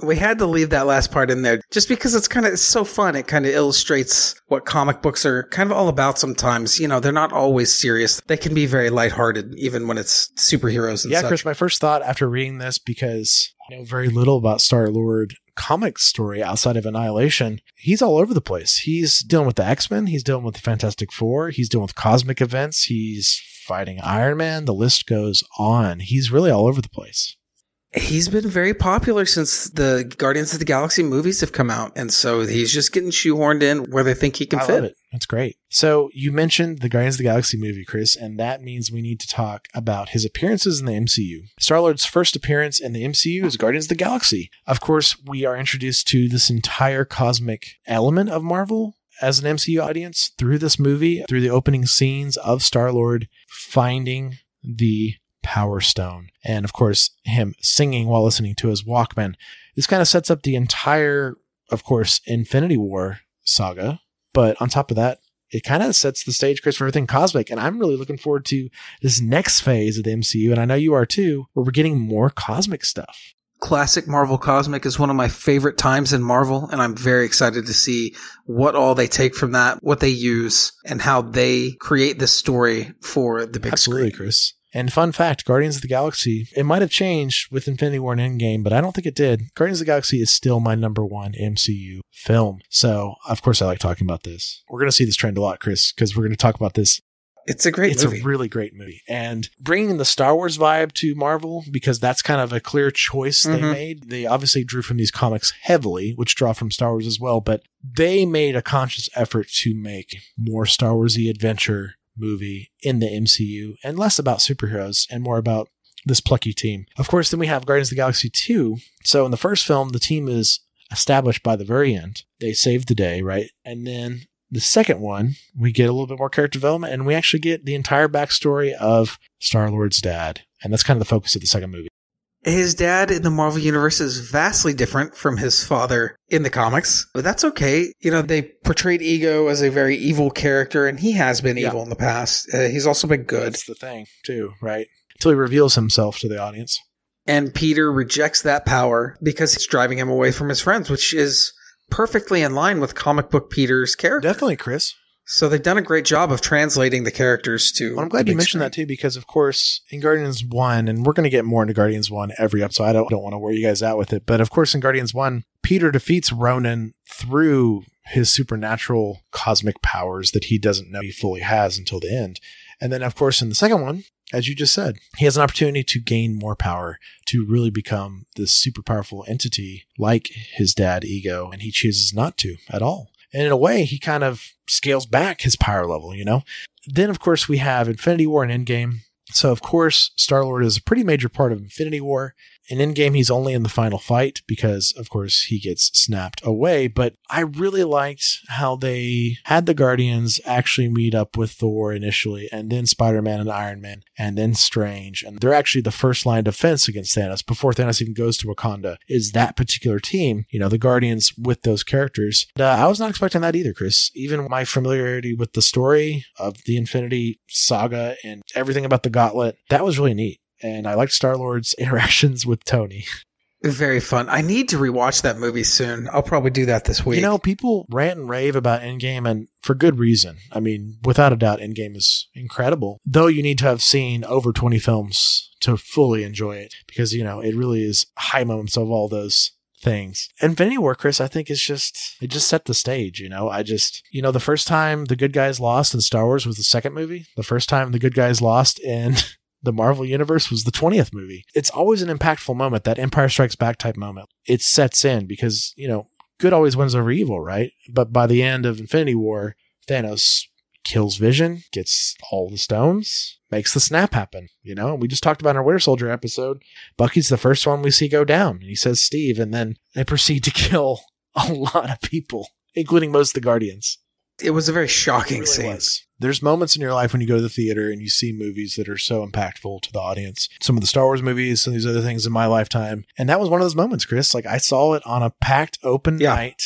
We had to leave that last part in there just because it's kind of it's so fun. It kind of illustrates what comic books are kind of all about sometimes. You know, they're not always serious. They can be very lighthearted even when it's superheroes and
yeah,
such.
Chris, my first thought after reading this because I know very little about Star Lord comic story outside of Annihilation, he's all over the place. He's dealing with the X Men, he's dealing with the Fantastic Four, he's dealing with cosmic events, he's fighting Iron Man. The list goes on. He's really all over the place.
He's been very popular since the Guardians of the Galaxy movies have come out. And so he's just getting shoehorned in where they think he can
I
fit.
it. That's great. So you mentioned the Guardians of the Galaxy movie, Chris, and that means we need to talk about his appearances in the MCU. Star Lord's first appearance in the MCU is Guardians of the Galaxy. Of course, we are introduced to this entire cosmic element of Marvel as an MCU audience through this movie, through the opening scenes of Star Lord finding the Power Stone. And of course, him singing while listening to his Walkman. This kind of sets up the entire, of course, Infinity War saga. But on top of that, it kind of sets the stage, Chris, for everything cosmic. And I'm really looking forward to this next phase of the MCU. And I know you are too, where we're getting more cosmic stuff
classic Marvel Cosmic is one of my favorite times in Marvel, and I'm very excited to see what all they take from that, what they use, and how they create this story for the big
Absolutely,
screen.
Chris. And fun fact, Guardians of the Galaxy, it might have changed with Infinity War and Endgame, but I don't think it did. Guardians of the Galaxy is still my number one MCU film. So, of course, I like talking about this. We're going to see this trend a lot, Chris, because we're going to talk about this
it's a great
it's
movie.
a really great movie. And bringing the Star Wars vibe to Marvel, because that's kind of a clear choice they
Mhm.
made. They obviously drew from these comics heavily, which draw from Star Wars as well, but they made a conscious effort to make more Star Warsy adventure movie in the MCU and less about superheroes and more about this plucky team. Of course, then we have Guardians of the Galaxy 2. So in the first film, the team is established by the very end. They save the day, right? And then the second one, we get a little bit more character development and we actually get the entire backstory of Star Lord's dad. And that's kind of the focus of the second movie.
His dad in the Marvel Universe is vastly different from his father in the comics, but that's okay. You know, they portrayed Ego as a very evil character, and he has been
Yeah.
evil in the past. Uh, he's also been good.
That's the thing, too, right? Until he reveals himself to the audience.
And Peter rejects that power because it's driving him away from his friends, which is perfectly in line with comic book Peter's character.
Definitely, Chris.
So they've done a great job of translating the characters to.
Well, I'm glad you mentioned
screen.
that too, because of course in Guardians One, and we're going to get more into Guardians One every episode. I don't don't want to wear you guys out with it, but of course in Guardians One, Peter defeats Ronan through his supernatural cosmic powers that he doesn't know he fully has until the end. And then of course in the second one, as you just said, he has an opportunity to gain more power to really become this super powerful entity like his dad Ego, and he chooses not to at all. And in a way, he kind of scales back his power level, you know? Then, of course, we have Infinity War and Endgame. So, of course, Star Lord is a pretty major part of Infinity War. In Endgame, he's only in the final fight because, of course, he gets snapped away. But I really liked how they had the Guardians actually meet up with Thor initially, and then Spider Man and Iron Man, and then Strange. And they're actually the first line of defense against Thanos before Thanos even goes to Wakanda, is that particular team, you know, the Guardians with those characters. And, uh, I was not expecting that either, Chris. Even my familiarity with the story of the Infinity Saga and everything about the Gauntlet, that was really neat and I liked Star Lord's [LAUGHS] interactions with Tony.
Very fun. I need to rewatch that movie soon. I'll probably do that this week.
You know, people rant and rave about Endgame, and for good reason. I mean, without a doubt, Endgame is incredible. Though you need to have seen over 20 films to fully enjoy it, because, you know, it really is high moments of all those things. Infinity War, Chris, I think is just it just set the stage, you know. I just you know, the first time the good guys lost in Star Wars was the second movie. The first time the good guys lost in [LAUGHS] the Marvel Universe was the 20th movie. It's always an impactful moment, that Empire Strikes Back type moment. It sets in because, you know, good always wins over evil, right? But by the end of Infinity War, Thanos kills Vision, gets all the stones, makes the snap happen. You know, And we just talked about in our Winter Soldier episode. Bucky's the first one we see go down. And he says Steve, and then they proceed to kill [LAUGHS] a lot of people, including most of the Guardians.
it was a very shocking
really
scene.
was. There's moments in your life when you go to the theater and you see movies that are so impactful to the audience. Some of the Star Wars movies, some of these other things in my lifetime. And that was one of those moments, Chris. Like I saw it on a packed open
Yeah.
night,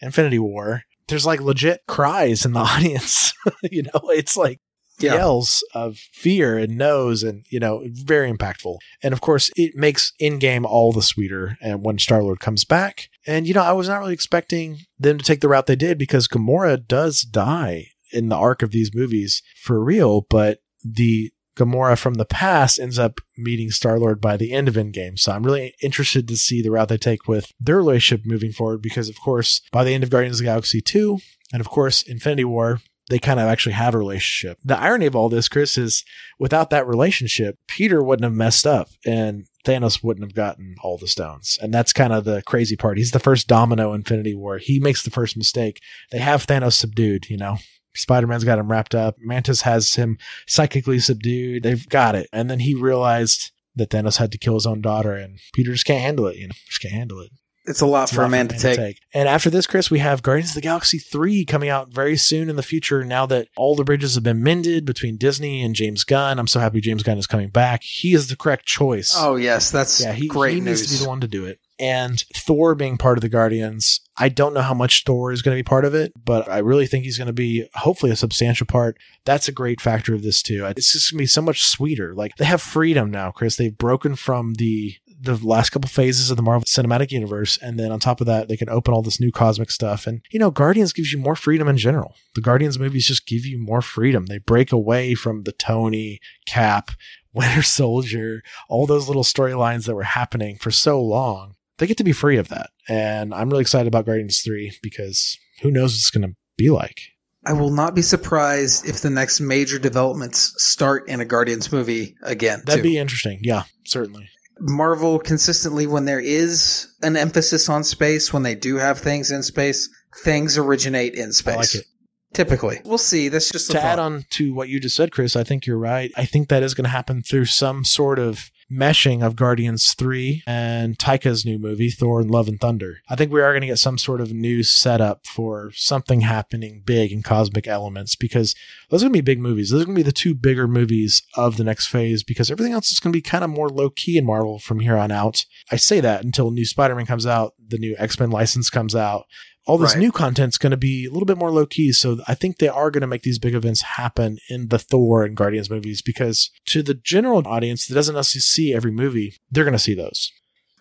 Infinity War. There's like legit cries in the [LAUGHS] audience. [LAUGHS] you know, it's like
Yeah.
yells of fear and no's and you know very impactful and of course it makes Endgame all the sweeter and when star-lord comes back and you know i was not really expecting them to take the route they did because gamora does die in the arc of these movies for real but the Gamora from the past ends up meeting Star Lord by the end of Endgame. So I'm really interested to see the route they take with their relationship moving forward because, of course, by the end of Guardians of the Galaxy 2, and of course, Infinity War, they kind of actually have a relationship. The irony of all this, Chris, is without that relationship, Peter wouldn't have messed up and Thanos wouldn't have gotten all the stones. And that's kind of the crazy part. He's the first domino Infinity War. He makes the first mistake. They have Thanos subdued, you know. Spider Man's got him wrapped up. Mantis has him psychically subdued. They've got it. And then he realized that Thanos had to kill his own daughter, and Peter just can't handle it, you know, just can't handle it.
It's a lot
It's
for a
lot
man to take.
And after this, Chris, we have Guardians of the Galaxy 3 coming out very soon in the future. Now that all the bridges have been mended between Disney and James Gunn, I'm so happy James Gunn is coming back. He is the correct choice.
Oh yes, that's
yeah, he,
great
he needs to be the one to do it. And Thor being part of the Guardians, I don't know how much Thor is going to be part of it, but I really think he's going to be hopefully a substantial part. That's a great factor of this too. It's just going to be so much sweeter. Like they have freedom now, Chris. They've broken from the the last couple phases of the Marvel Cinematic Universe, and then on top of that, they can open all this new cosmic stuff. And you know, Guardians gives you more freedom in general. The Guardians movies just give you more freedom. They break away from the Tony Cap. [LAUGHS] Winter Soldier, all those little storylines that were happening for so long they get to be free of that. And I'm really excited about Guardians 3 because who knows what it's going to be like.
I will not be surprised if the next major developments start in a Guardians movie again.
That'd
too.
be interesting. Yeah, certainly.
Marvel consistently, when there is an emphasis on space, when they do have things in space, things originate in space.
I like it.
Typically, we'll see. That's just a
To add on to what you just said, Chris, I think you're right. I think that is going to happen through some sort of meshing of Guardians 3 and Taika's new movie, Thor and Love and Thunder. I think we are going to get some sort of new setup for something happening big in cosmic elements because those are going to be big movies. Those are going to be the two bigger movies of the next phase because everything else is going to be kind of more low key in Marvel from here on out. I say that until new Spider Man comes out, the new X Men license comes out. All this
Right.
new content's going to be a little bit more low key. So I think they are going to make these big events happen in the Thor and Guardians movies because to the general audience that doesn't necessarily see every movie, they're going to see those.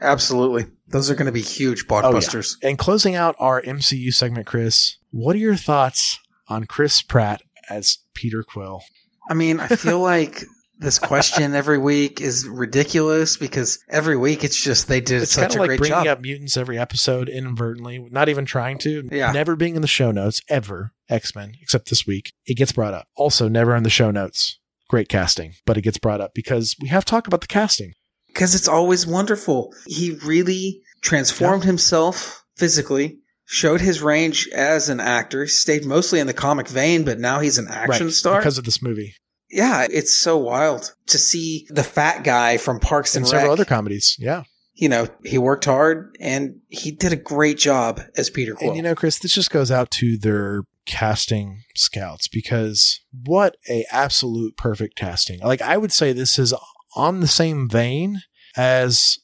Absolutely. Those are going to be huge
Oh, yeah.
blockbusters.
And closing out our MCU segment, Chris, what are your thoughts on Chris Pratt as Peter Quill.
I mean, I feel [LAUGHS] like this question every week is ridiculous because every week it's just they did
It's
such
kind
a
of like
great
bringing
job.
up mutants every episode inadvertently, not even trying to.
Yeah.
Never being in the show notes ever. X Men, except this week, it gets brought up. Also, never in the show notes. Great casting, but it gets brought up because we have to talk about the casting.
because it's always wonderful. He really transformed himself physically, showed his range as an actor, stayed mostly in the comic vein, but now he's an action
Right,
star.
because of this movie
yeah, it's so wild to see the fat guy from Parks and,
and several other comedies. Yeah.
you know, he worked hard and he did a great job as Peter Quill.
And you know, Chris, this just goes out to their casting scouts because what a absolute perfect casting. Like I would say this is on the same vein as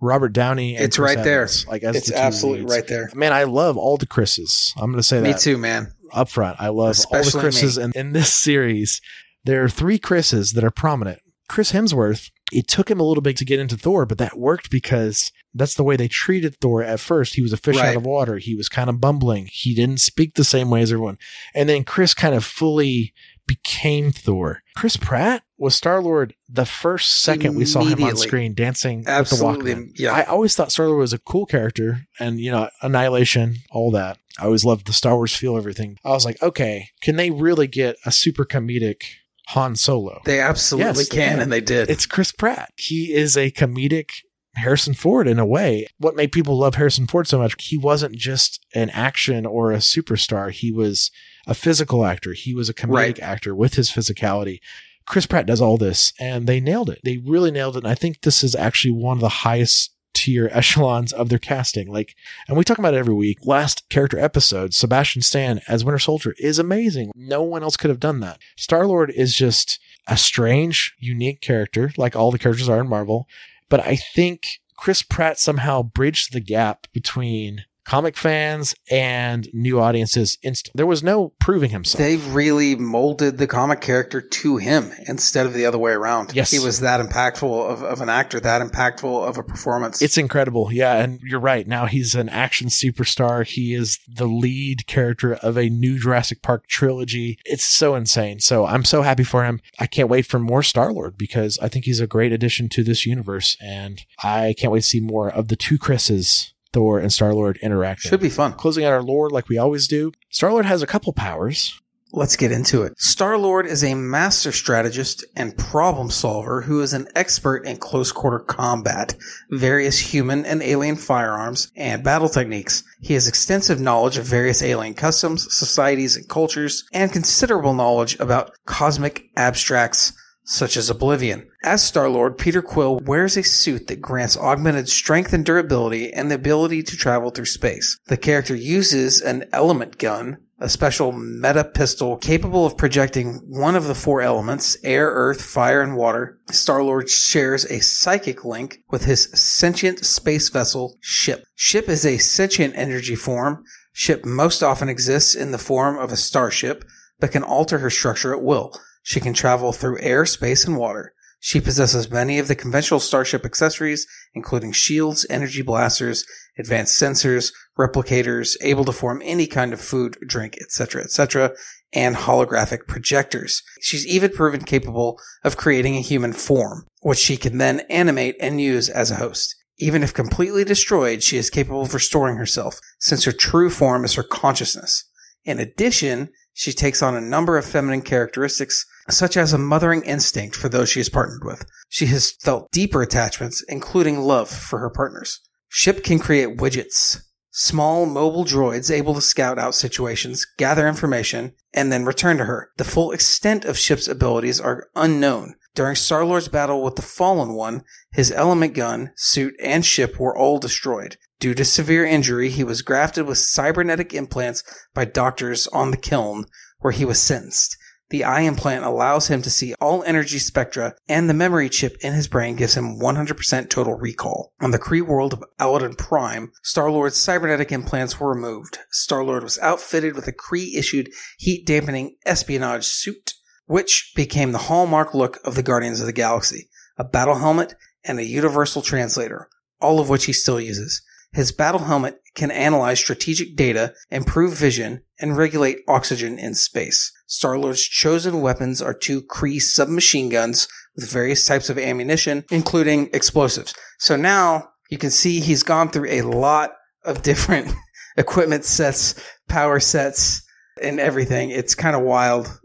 Robert Downey and
it's
Chris
right there.
Evans, Like as
it's
the
absolutely
leads.
right there.
Man, I love all the Chris's. I'm going to say
Me
that Me
too, man.
up front. I love
Especially
all the Chris's. And in this [LAUGHS] series, there are three Chris's that are prominent. Chris Hemsworth, it took him a little bit to get into Thor, but that worked because that's the way they treated Thor at first. He was a fish
Right.
out of water. He was kind of bumbling. He didn't speak the same way as everyone. And then Chris kind of fully became Thor. Chris Pratt was Star Lord the first second we saw him on screen dancing
Absolutely.
with the Walkman.
Yeah.
I always thought Star Lord was a cool character and, you know, Annihilation, all that. I always loved the Star Wars feel, everything. I was like, okay, can they really get a super comedic Han Solo?
they absolutely
Yes,
can,
can.
and they did.
It's Chris Pratt. He is a comedic Harrison Ford in a way. What made people love Harrison Ford so much, he wasn't just an action or a superstar. He was a physical actor. He was a comedic
Right.
actor with his physicality. Chris Pratt does all this and they nailed it. They really nailed it. And I think this is actually one of the highest tier [LAUGHS] echelons of their casting. Like, and we talk about it every week. Last character episode, Sebastian Stan as Winter Soldier is amazing. No one else could have done that. Star Lord is just a strange, unique character, like all the characters are in Marvel. But I think Chris Pratt somehow bridged the gap between comic fans and new audiences instant. There was no proving himself.
They really molded the comic character to him instead of the other way around.
Yes.
He was that impactful of, of an actor, that impactful of a performance.
It's incredible. Yeah. And you're right. Now he's an action superstar. He is the lead character of a new Jurassic Park trilogy. It's so insane. So I'm so happy for him. I can't wait for more Star Lord because I think he's a great addition to this universe. And I can't wait to see more of the two Chris's, Thor and Star Lord, interacting.
Should be fun.
Closing out our lore like we always do. Star Lord has a couple powers.
Let's get into it. Star Lord is a master strategist and problem solver who is an expert in close quarter combat, various human and alien firearms, and battle techniques. He has extensive knowledge of various alien customs, societies, and cultures, and considerable knowledge about cosmic abstracts such as Oblivion. As Star Lord, Peter Quill wears a suit that grants augmented strength and durability and the ability to travel through space. The character uses an element gun, a special meta pistol capable of projecting one of the four elements air, earth, fire, and water. Star Lord shares a psychic link with his sentient space vessel, Ship. Ship is a sentient energy form. Ship most often exists in the form of a starship, but can alter her structure at will. She can travel through air, space, and water. She possesses many of the conventional Starship accessories, including shields, energy blasters, advanced sensors, replicators, able to form any kind of food, drink, etc., etc., and holographic projectors. She's even proven capable of creating a human form, which she can then animate and use as a host. Even if completely destroyed, she is capable of restoring herself, since her true form is her consciousness. In addition, she takes on a number of feminine characteristics, such as a mothering instinct for those she is partnered with. She has felt deeper attachments, including love for her partners. Ship can create widgets, small mobile droids able to scout out situations, gather information, and then return to her. The full extent of Ship's abilities are unknown. During Star Lord's battle with the Fallen One, his element gun, suit, and ship were all destroyed. Due to severe injury, he was grafted with cybernetic implants by doctors on the Kyln, where he was sentenced. The eye implant allows him to see all energy spectra, and the memory chip in his brain gives him 100% total recall. On the Kree world of Aladna Prime, Star-Lord's cybernetic implants were removed. Star-Lord was outfitted with a Kree-issued heat-dampening espionage suit, which became the hallmark look of the Guardians of the Galaxy, a battle helmet, and a universal translator, all of which he still uses. His battle helmet can analyze strategic data, improve vision, and regulate oxygen in space. Star Lord's chosen weapons are two Kree submachine guns with various types of ammunition, including explosives. So now you can see he's gone through a lot of different [LAUGHS] equipment sets, power sets, and everything. It's kind of wild,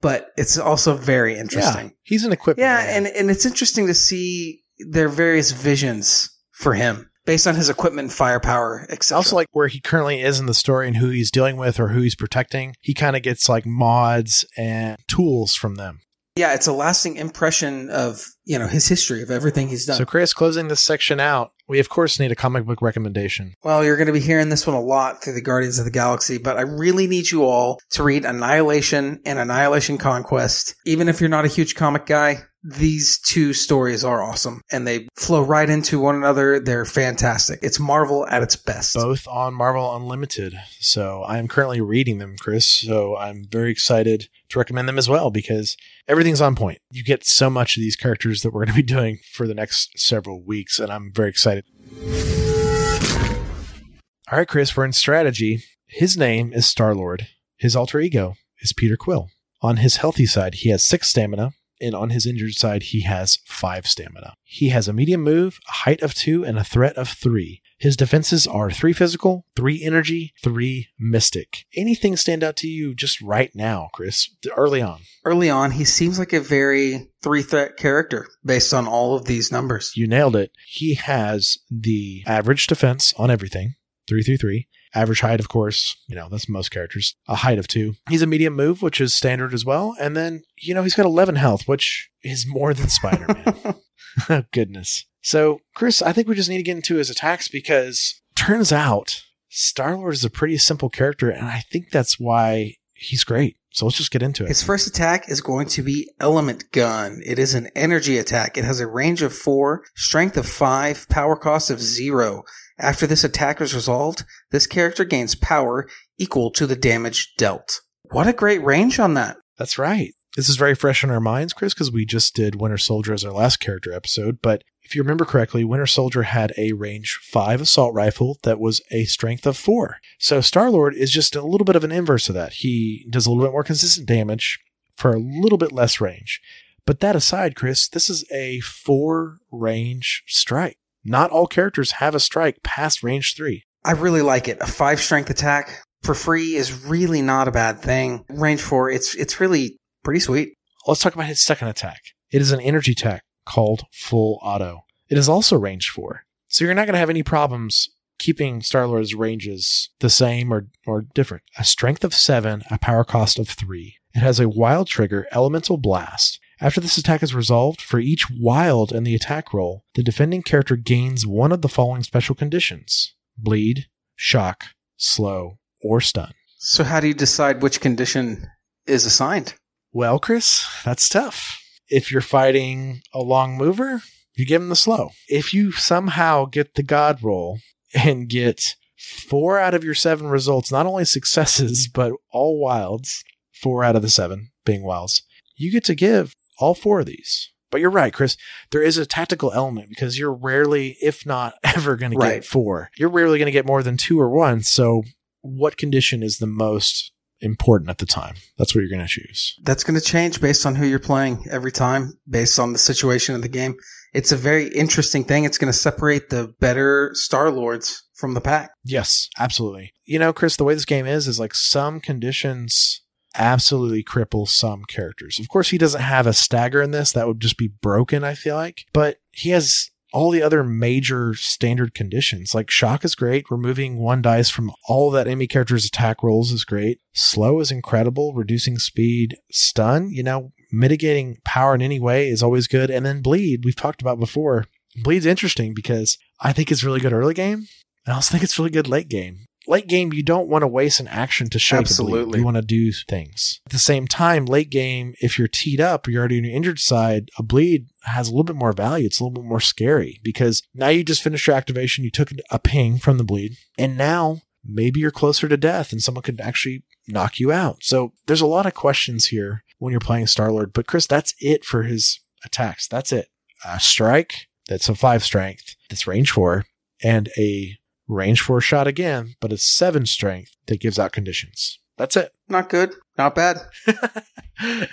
but it's also very interesting.
Yeah, he's an equipment.
Yeah,
man.
and, and it's interesting to see their various visions for him based on his equipment, firepower, etc.
also like where he currently is in the story and who he's dealing with or who he's protecting. He kind of gets like mods and tools from them.
yeah, it's a lasting impression of you know his history of everything he's done.
So, Chris, closing this section out, we of course need a comic book recommendation.
Well, you're going to be hearing this one a lot through the Guardians of the Galaxy, but I really need you all to read Annihilation and Annihilation Conquest. Even if you're not a huge comic guy, these two stories are awesome and they flow right into one another. They're fantastic. It's Marvel at its best.
Both on Marvel Unlimited. So, I am currently reading them, Chris. So, I'm very excited to recommend them as well because everything's on point. You get so much of these characters that we're going to be doing for the next several weeks, and I'm very excited. All right, Chris, we're in strategy. His name is Star Lord. His alter ego is Peter Quill. On his healthy side, he has six stamina, and on his injured side, he has five stamina. He has a medium move, a height of two, and a threat of three. His defenses are three physical, three energy, three mystic. Anything stand out to you just right now, Chris, early on?
Early on, he seems like a very three threat character based on all of these numbers.
You nailed it. He has the average defense on everything, three through three. Average height, of course, you know, that's most characters. A height of two. He's a medium move, which is standard as well. And then, you know, he's got 11 health, which is more than Spider Man. oh, [LAUGHS] [LAUGHS] goodness. So, Chris, I think we just need to get into his attacks because turns out Star Lord is a pretty simple character. And I think that's why he's great. So let's just get into it.
His first attack is going to be Element Gun. It is an energy attack. It has a range of four, strength of five, power cost of zero. After this attack is resolved, this character gains power equal to the damage dealt. What a great range on that.
That's right. This is very fresh in our minds, Chris, because we just did Winter Soldier as our last character episode. But if you remember correctly, Winter Soldier had a range 5 assault rifle that was a strength of 4. So Star Lord is just a little bit of an inverse of that. He does a little bit more consistent damage for a little bit less range. But that aside, Chris, this is a 4 range strike. Not all characters have a strike past range 3.
I really like it. A five strength attack for free is really not a bad thing. Range four, it's it's really pretty sweet.
Let's talk about his second attack. It is an energy attack called Full Auto. It is also range 4. So you're not going to have any problems keeping Star Lord's ranges the same or, or different. A strength of 7, a power cost of 3. It has a wild trigger, Elemental Blast. After this attack is resolved, for each wild in the attack roll, the defending character gains one of the following special conditions bleed, shock, slow, or stun.
So how do you decide which condition is assigned?
Well, Chris, that's tough. If you're fighting a long mover, you give him the slow. If you somehow get the god roll and get four out of your seven results, not only successes, [LAUGHS] but all wilds, four out of the seven being wilds, you get to give all four of these. But you're right, Chris. There is a tactical element because you're rarely, if not [LAUGHS] ever, going to get four. You're rarely going to get more than two or one. So, what condition is the most important at the time? That's what you're going to choose.
That's going to change based on who you're playing every time, based on the situation of the game. It's a very interesting thing. It's going to separate the better Star Lords from the pack.
Yes, absolutely. You know, Chris, the way this game is, is like some conditions absolutely cripple some characters. Of course, he doesn't have a stagger in this. That would just be broken, I feel like. But he has all the other major standard conditions. Like shock is great. Removing one dice from all that enemy character's attack rolls is great. Slow is incredible. Reducing speed. Stun, you know, mitigating power in any way is always good. And then bleed, we've talked about before. Bleed's interesting because I think it's really good early game. I also think it's really good late game. Late game, you don't want to waste an action to show.
Absolutely.
You want to do things. At the same time, late game, if you're teed up, you're already on your injured side, a bleed has a little bit more value. It's a little bit more scary because now you just finished your activation. You took a ping from the bleed, and now maybe you're closer to death and someone could actually knock you out. So there's a lot of questions here when you're playing Star Lord. But Chris, that's it for his attacks. That's it. A strike, that's a five strength, that's range four, and a range four shot again, but it's seven strength that gives out conditions. That's it.
Not good. Not bad. [LAUGHS]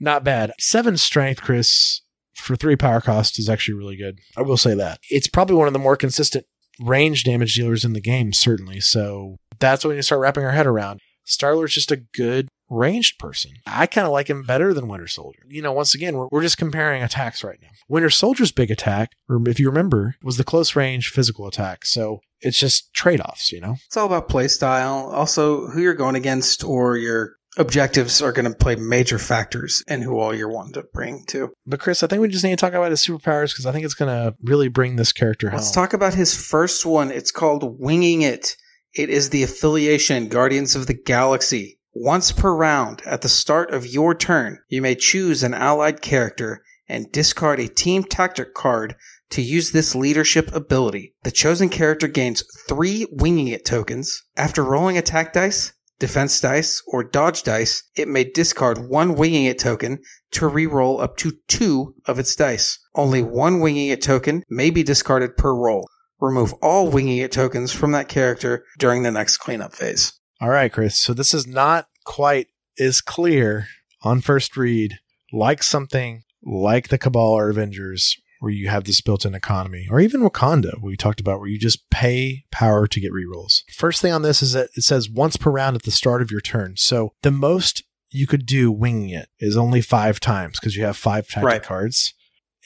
Not bad. Seven strength, Chris, for three power cost is actually really good. I will say that. It's probably one of the more consistent range damage dealers in the game, certainly. So that's when you start wrapping our head around. Starlord's just a good ranged person. I kind of like him better than Winter Soldier. You know, once again, we're, we're just comparing attacks right now. Winter Soldier's big attack, if you remember, was the close range physical attack. So it's just trade offs, you know?
It's all about play style. Also, who you're going against or your objectives are going to play major factors in who all you're wanting to bring to.
But Chris, I think we just need to talk about his superpowers because I think it's going to really bring this character home.
Let's talk about his first one. It's called Winging It. It is the affiliation Guardians of the Galaxy. Once per round, at the start of your turn, you may choose an allied character and discard a team tactic card to use this leadership ability. The chosen character gains three Winging It tokens. After rolling attack dice, defense dice, or dodge dice, it may discard one Winging It token to re-roll up to two of its dice. Only one Winging It token may be discarded per roll. Remove all Winging It tokens from that character during the next cleanup phase.
All right, Chris. So this is not quite as clear on first read like something like the Cabal or Avengers, where you have this built in economy, or even Wakanda, we talked about, where you just pay power to get rerolls. First thing on this is that it says once per round at the start of your turn. So the most you could do winging it is only five times because you have five tactic
Right.
cards,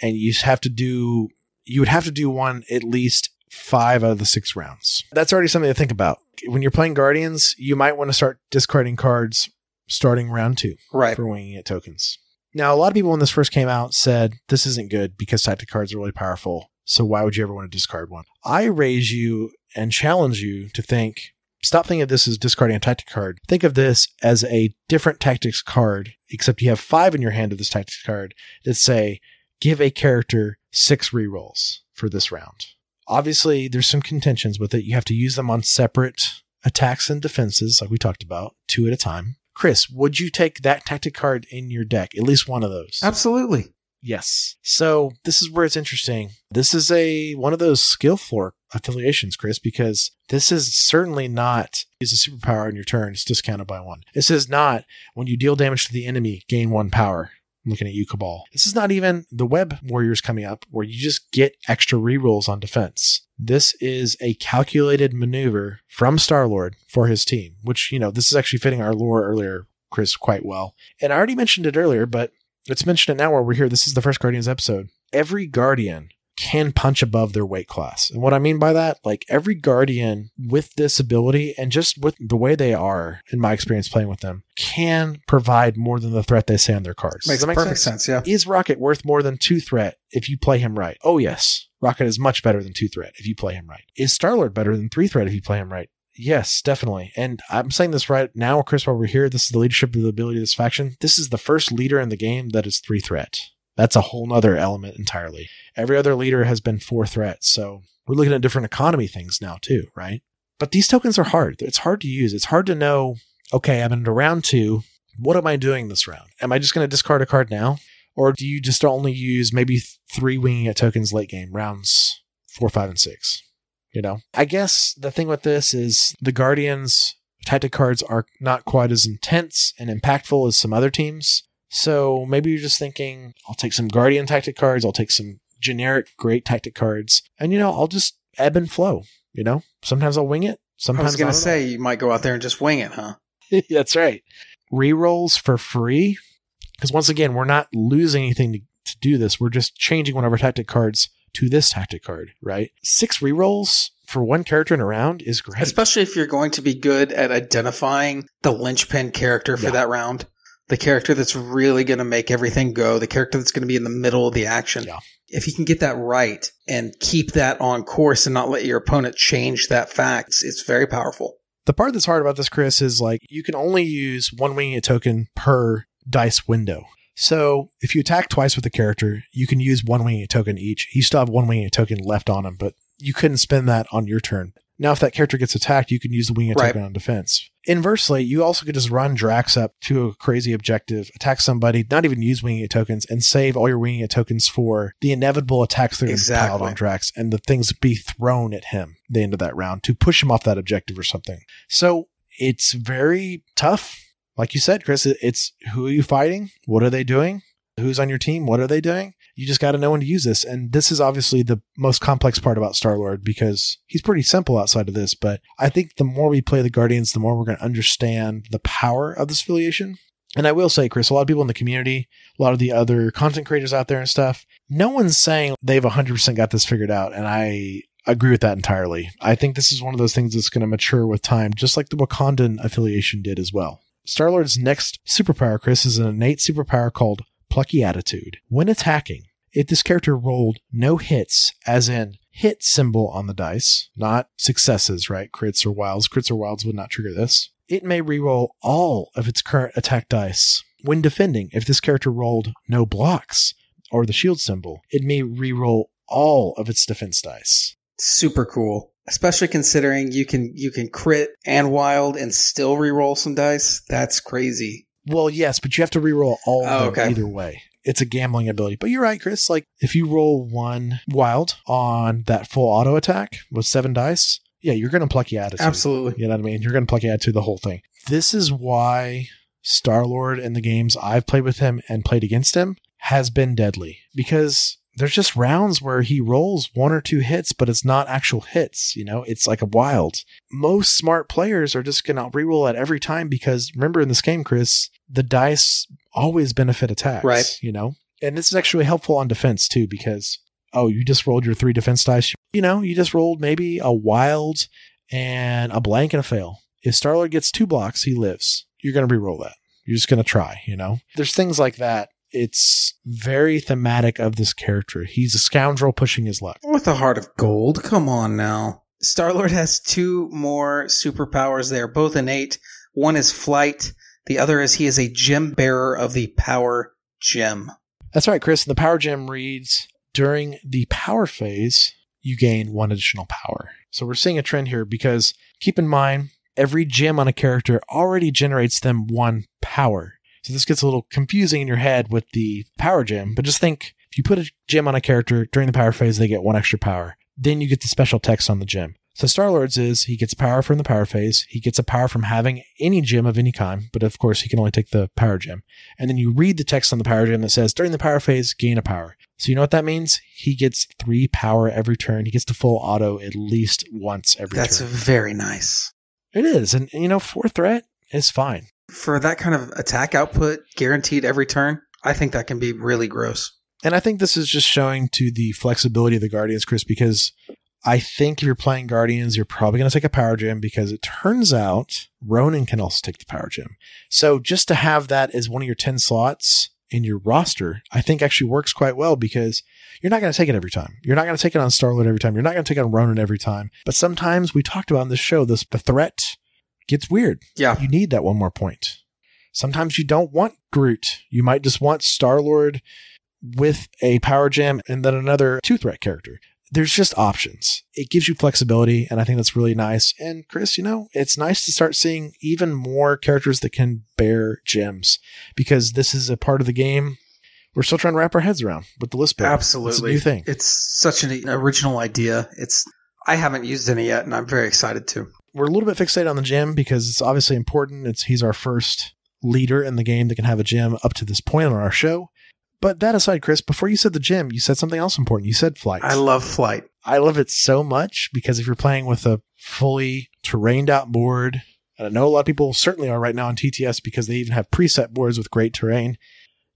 and you have to do you would have to do one at least five out of the six rounds. That's already something to think about. When you're playing Guardians, you might want to start discarding cards starting round two
Right.
for winging it tokens. Now, a lot of people when this first came out said this isn't good because tactic cards are really powerful. So why would you ever want to discard one? I raise you and challenge you to think. Stop thinking of this as discarding a tactic card. Think of this as a different tactics card, except you have five in your hand of this tactics card that say, give a character six rerolls for this round. Obviously, there's some contentions with it. You have to use them on separate attacks and defenses, like we talked about, two at a time. Chris, would you take that tactic card in your deck? At least one of those.
Absolutely.
Yes. So this is where it's interesting. This is a one of those skill floor affiliations, Chris, because this is certainly not is a superpower on your turn. It's discounted by one. This is not when you deal damage to the enemy, gain one power. I'm looking at you, Cabal. This is not even the web warriors coming up where you just get extra rerolls on defense. This is a calculated maneuver from Star Lord for his team, which, you know, this is actually fitting our lore earlier, Chris, quite well. And I already mentioned it earlier, but let's mention it now while we're here. This is the first Guardians episode. Every Guardian can punch above their weight class. And what I mean by that, like every Guardian with this ability and just with the way they are, in my experience playing with them, can provide more than the threat they say on their cards.
Makes
make
perfect sense. Yeah.
Is Rocket worth more than two threat if you play him right? Oh, yes. Rocket is much better than two threat if you play him right. Is Starlord better than three threat if you play him right? Yes, definitely. And I'm saying this right now, Chris, while we're here. This is the leadership of the ability of this faction. This is the first leader in the game that is three threat. That's a whole nother element entirely. Every other leader has been four threats. So we're looking at different economy things now too, right? But these tokens are hard. It's hard to use. It's hard to know, okay, I'm into round two. What am I doing this round? Am I just going to discard a card now? Or do you just only use maybe three winging it tokens late game, rounds four, five, and six? You know, I guess the thing with this is the Guardians tactic cards are not quite as intense and impactful as some other teams. So maybe you're just thinking, I'll take some Guardian tactic cards, I'll take some generic great tactic cards, and you know, I'll just ebb and flow. You know, sometimes I'll wing it. Sometimes I
was going to say you might go out there and just wing it, huh? [LAUGHS]
that's right. Rerolls for free, because once again, we're not losing anything to, to do this. We're just changing one of our tactic cards to this tactic card, right? Six rerolls for one character in a round is great.
Especially if you're going to be good at identifying the linchpin character for
Yeah.
that round. The character that's really going to make everything go, the character that's going to be in the middle of the action.
Yeah.
If you can get that right and keep that on course and not let your opponent change that fact, it's, it's very powerful.
The part that's hard about this, Chris, is like you can only use one winging token per dice window. So if you attack twice with a character, you can use one winging token each. You still have one winging token left on him, but you couldn't spend that on your turn. Now, if that character gets attacked, you can use the wing attack
Right.
on defense. Inversely, you also could just run Drax up to a crazy objective, attack somebody, not even use winging it tokens, and save all your winging it tokens for the inevitable attacks that are
Exactly.
piled on Drax and the things be thrown at him at the end of that round to push him off that objective or something. So it's very tough. Like you said, Chris, it's who are you fighting? What are they doing? Who's on your team? What are they doing? You just got to know when to use this. And this is obviously the most complex part about Star Lord because he's pretty simple outside of this. But I think the more we play the Guardians, the more we're going to understand the power of this affiliation. And I will say, Chris, a lot of people in the community, a lot of the other content creators out there and stuff, no one's saying they've 100% got this figured out. And I agree with that entirely. I think this is one of those things that's going to mature with time, just like the Wakandan affiliation did as well. Star Lord's next superpower, Chris, is an innate superpower called Plucky Attitude. When attacking, if this character rolled no hits, as in hit symbol on the dice, not successes, right? Crits or wilds. Crits or wilds would not trigger this. It may reroll all of its current attack dice. When defending, if this character rolled no blocks or the shield symbol, it may reroll all of its defense dice.
Super cool. Especially considering you can you can crit and wild and still reroll some dice. That's crazy.
Well, yes, but you have to reroll all
Oh, okay.
either way. It's a gambling ability. But you're right, Chris. Like if you roll one wild on that full auto attack with seven dice, yeah, you're gonna pluck plucky attitude.
Absolutely.
You know what I mean? You're gonna pluck plucky attitude the whole thing. This is why Star Lord in the games I've played with him and played against him has been deadly. Because there's just rounds where he rolls one or two hits, but it's not actual hits. You know, it's like a wild. Most smart players are just going to reroll at every time because remember in this game, Chris, the dice always benefit attacks.
Right.
You know, and this is actually helpful on defense too because, oh, you just rolled your three defense dice. You know, you just rolled maybe a wild and a blank and a fail. If Starlord gets two blocks, he lives. You're going to reroll that. You're just going to try, you know? There's things like that. It's very thematic of this character. He's a scoundrel pushing his luck.
With a heart of gold. Come on now. Star Lord has two more superpowers there, both innate. One is flight. The other is he is a gem bearer of the power gem.
That's right, Chris. The power gem reads during the power phase, you gain one additional power. So we're seeing a trend here because keep in mind, every gem on a character already generates them one power. So this gets a little confusing in your head with the power gem, but just think if you put a gem on a character during the power phase, they get one extra power. Then you get the special text on the gem. So Star Lord's is he gets power from the power phase. He gets a power from having any gem of any kind, but of course he can only take the power gem. And then you read the text on the power gem that says during the power phase, gain a power. So you know what that means? He gets three power every turn. He gets the full auto at least once every
That's
turn.
That's very nice.
it is. And you know, four threat is fine.
For that kind of attack output guaranteed every turn, I think that can be really gross.
And I think this is just showing to the flexibility of the Guardians, Chris, because I think if you're playing Guardians, you're probably going to take a power gem because it turns out Ronan can also take the power gem. So just to have that as one of your 10 slots in your roster, I think actually works quite well because you're not going to take it every time. You're not going to take it on Starlord every time. You're not going to take it on Ronan every time. But sometimes we talked about in this show, this the threat gets weird.
Yeah.
You need that one more point. Sometimes you don't want Groot. You might just want Star Lord with a power gem and then another two threat character. There's just options. It gives you flexibility, and I think that's really nice. And Chris, you know, it's nice to start seeing even more characters that can bear gems because this is a part of the game we're still trying to wrap our heads around with the list builder.
Absolutely.
It's new thing.
It's such an original idea. It's I haven't used any yet and I'm very excited to.
We're a little bit fixated on the gem because it's obviously important. It's he's our first leader in the game that can have a gem up to this point on our show. But that aside, Chris, before you said the gem, you said something else important. You said flight.
I love flight.
I love it so much because if you're playing with a fully terrained out board, and I know a lot of people certainly are right now on TTS because they even have preset boards with great terrain,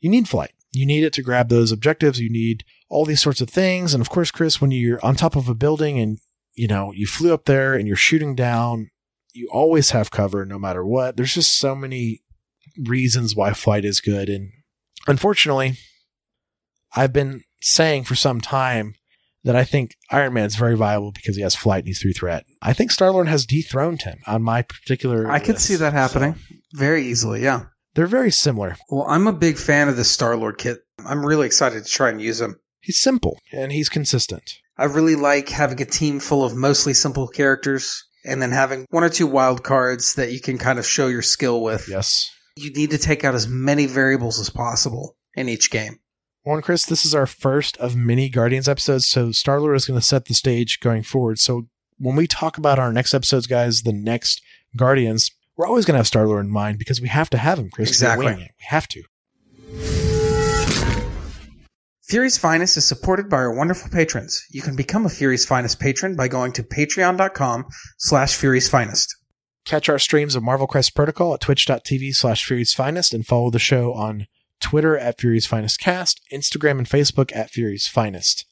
you need flight. You need it to grab those objectives. You need all these sorts of things. And of course, Chris, when you're on top of a building and you know you flew up there and you're shooting down, you always have cover no matter what. There's just so many reasons why flight is good. And unfortunately, I've been saying for some time that I think Iron Man's very viable because he has flight and he's through threat. I think Star Lord has dethroned him on my particular.
I could see that happening
So,
very easily, yeah.
they're very similar.
Well, I'm a big fan of the Star Lord kit. I'm really excited to try and use him.
He's simple and he's consistent.
I really like having a team full of mostly simple characters and then having one or two wild cards that you can kind of show your skill with.
Yes.
You need to take out as many variables as possible in each game.
Well, and Chris, this is our first of many Guardians episodes, so Star Lord is going to set the stage going forward. So when we talk about our next episodes, guys, the next Guardians, we're always going to have Star Lord in mind because we have to have him, Chris.
Exactly.
We have to.
Fury's Finest is supported by our wonderful patrons. You can become a Fury's Finest patron by going to patreon.com slash Fury's Finest.
Catch our streams of Marvel Crisis Protocol at twitch.tv slash Fury's Finest and follow the show on Twitter at Fury's Finest Cast, Instagram and Facebook at Fury's Finest.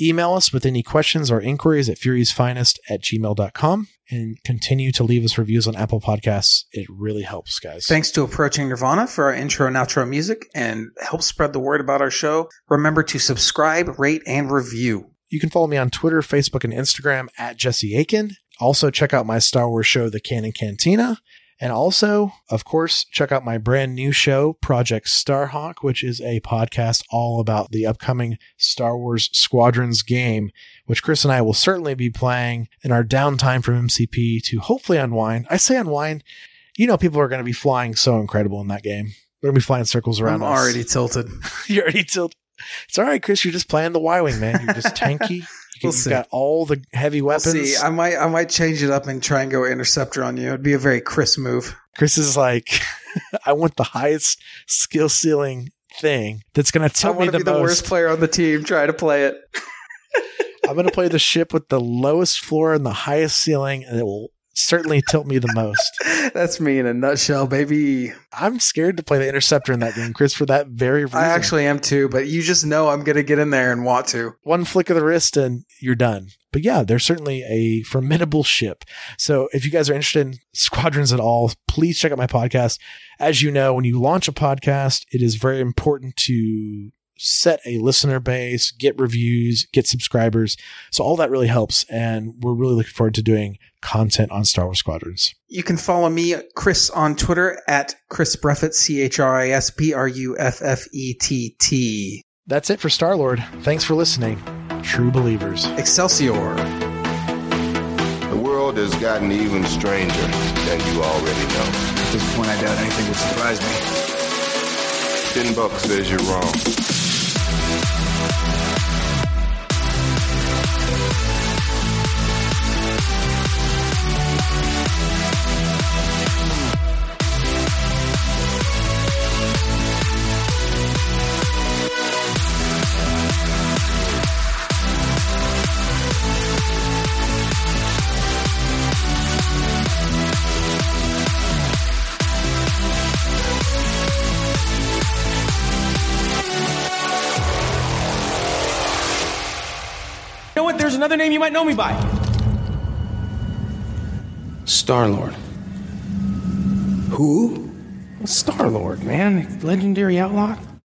Email us with any questions or inquiries at furiesfinest at gmail.com and continue to leave us reviews on Apple Podcasts. It really helps, guys.
Thanks to Approaching Nirvana for our intro and outro music and help spread the word about our show. Remember to subscribe, rate, and review.
You can follow me on Twitter, Facebook, and Instagram at Jesse Aiken. Also, check out my Star Wars show, The Canon Cantina. And also, of course, check out my brand new show, Project Starhawk, which is a podcast all about the upcoming Star Wars Squadrons game, which Chris and I will certainly be playing in our downtime from MCP to hopefully unwind. I say unwind. You know, people are going to be flying so incredible in that game. They're going to be flying circles around
I'm
us.
already tilted. [LAUGHS]
You're already tilted. It's all right, Chris. You're just playing the Y Wing, man. You're just tanky. [LAUGHS] You
We'll
have
see.
got all the heavy
We'll
weapons.
see, I might, I might change it up and try and go interceptor on you. It'd be a very Chris move.
Chris is like, [LAUGHS] I want the highest skill ceiling thing that's going to
I
tell me the
to be the worst player on the team. Try to play it. [LAUGHS]
I'm going to play the ship with the lowest floor and the highest ceiling, and it will certainly tilt me the most. [LAUGHS]
That's me in a nutshell, baby.
I'm scared to play the interceptor in that game, Chris, for that very reason.
I actually am too, but you just know I'm going to get in there and want to.
one flick of the wrist and you're done. But yeah, they're certainly a formidable ship. So if you guys are interested in squadrons at all, please check out my podcast. As you know, when you launch a podcast, it is very important to set a listener base, get reviews, get subscribers. So all that really helps. And we're really looking forward to doing content on Star Wars Squadrons.
You can follow me, Chris, on Twitter at Chris Bruffett, C H R I S B R U F F E T T.
That's it for Star Lord. Thanks for listening. True believers.
Excelsior.
The world has gotten even stranger than you already know.
At this point, I doubt anything would surprise me.
Ten bucks says you're wrong.
Another name you might know me by.
Star Lord.
Who? Star Lord, man. Legendary outlaw.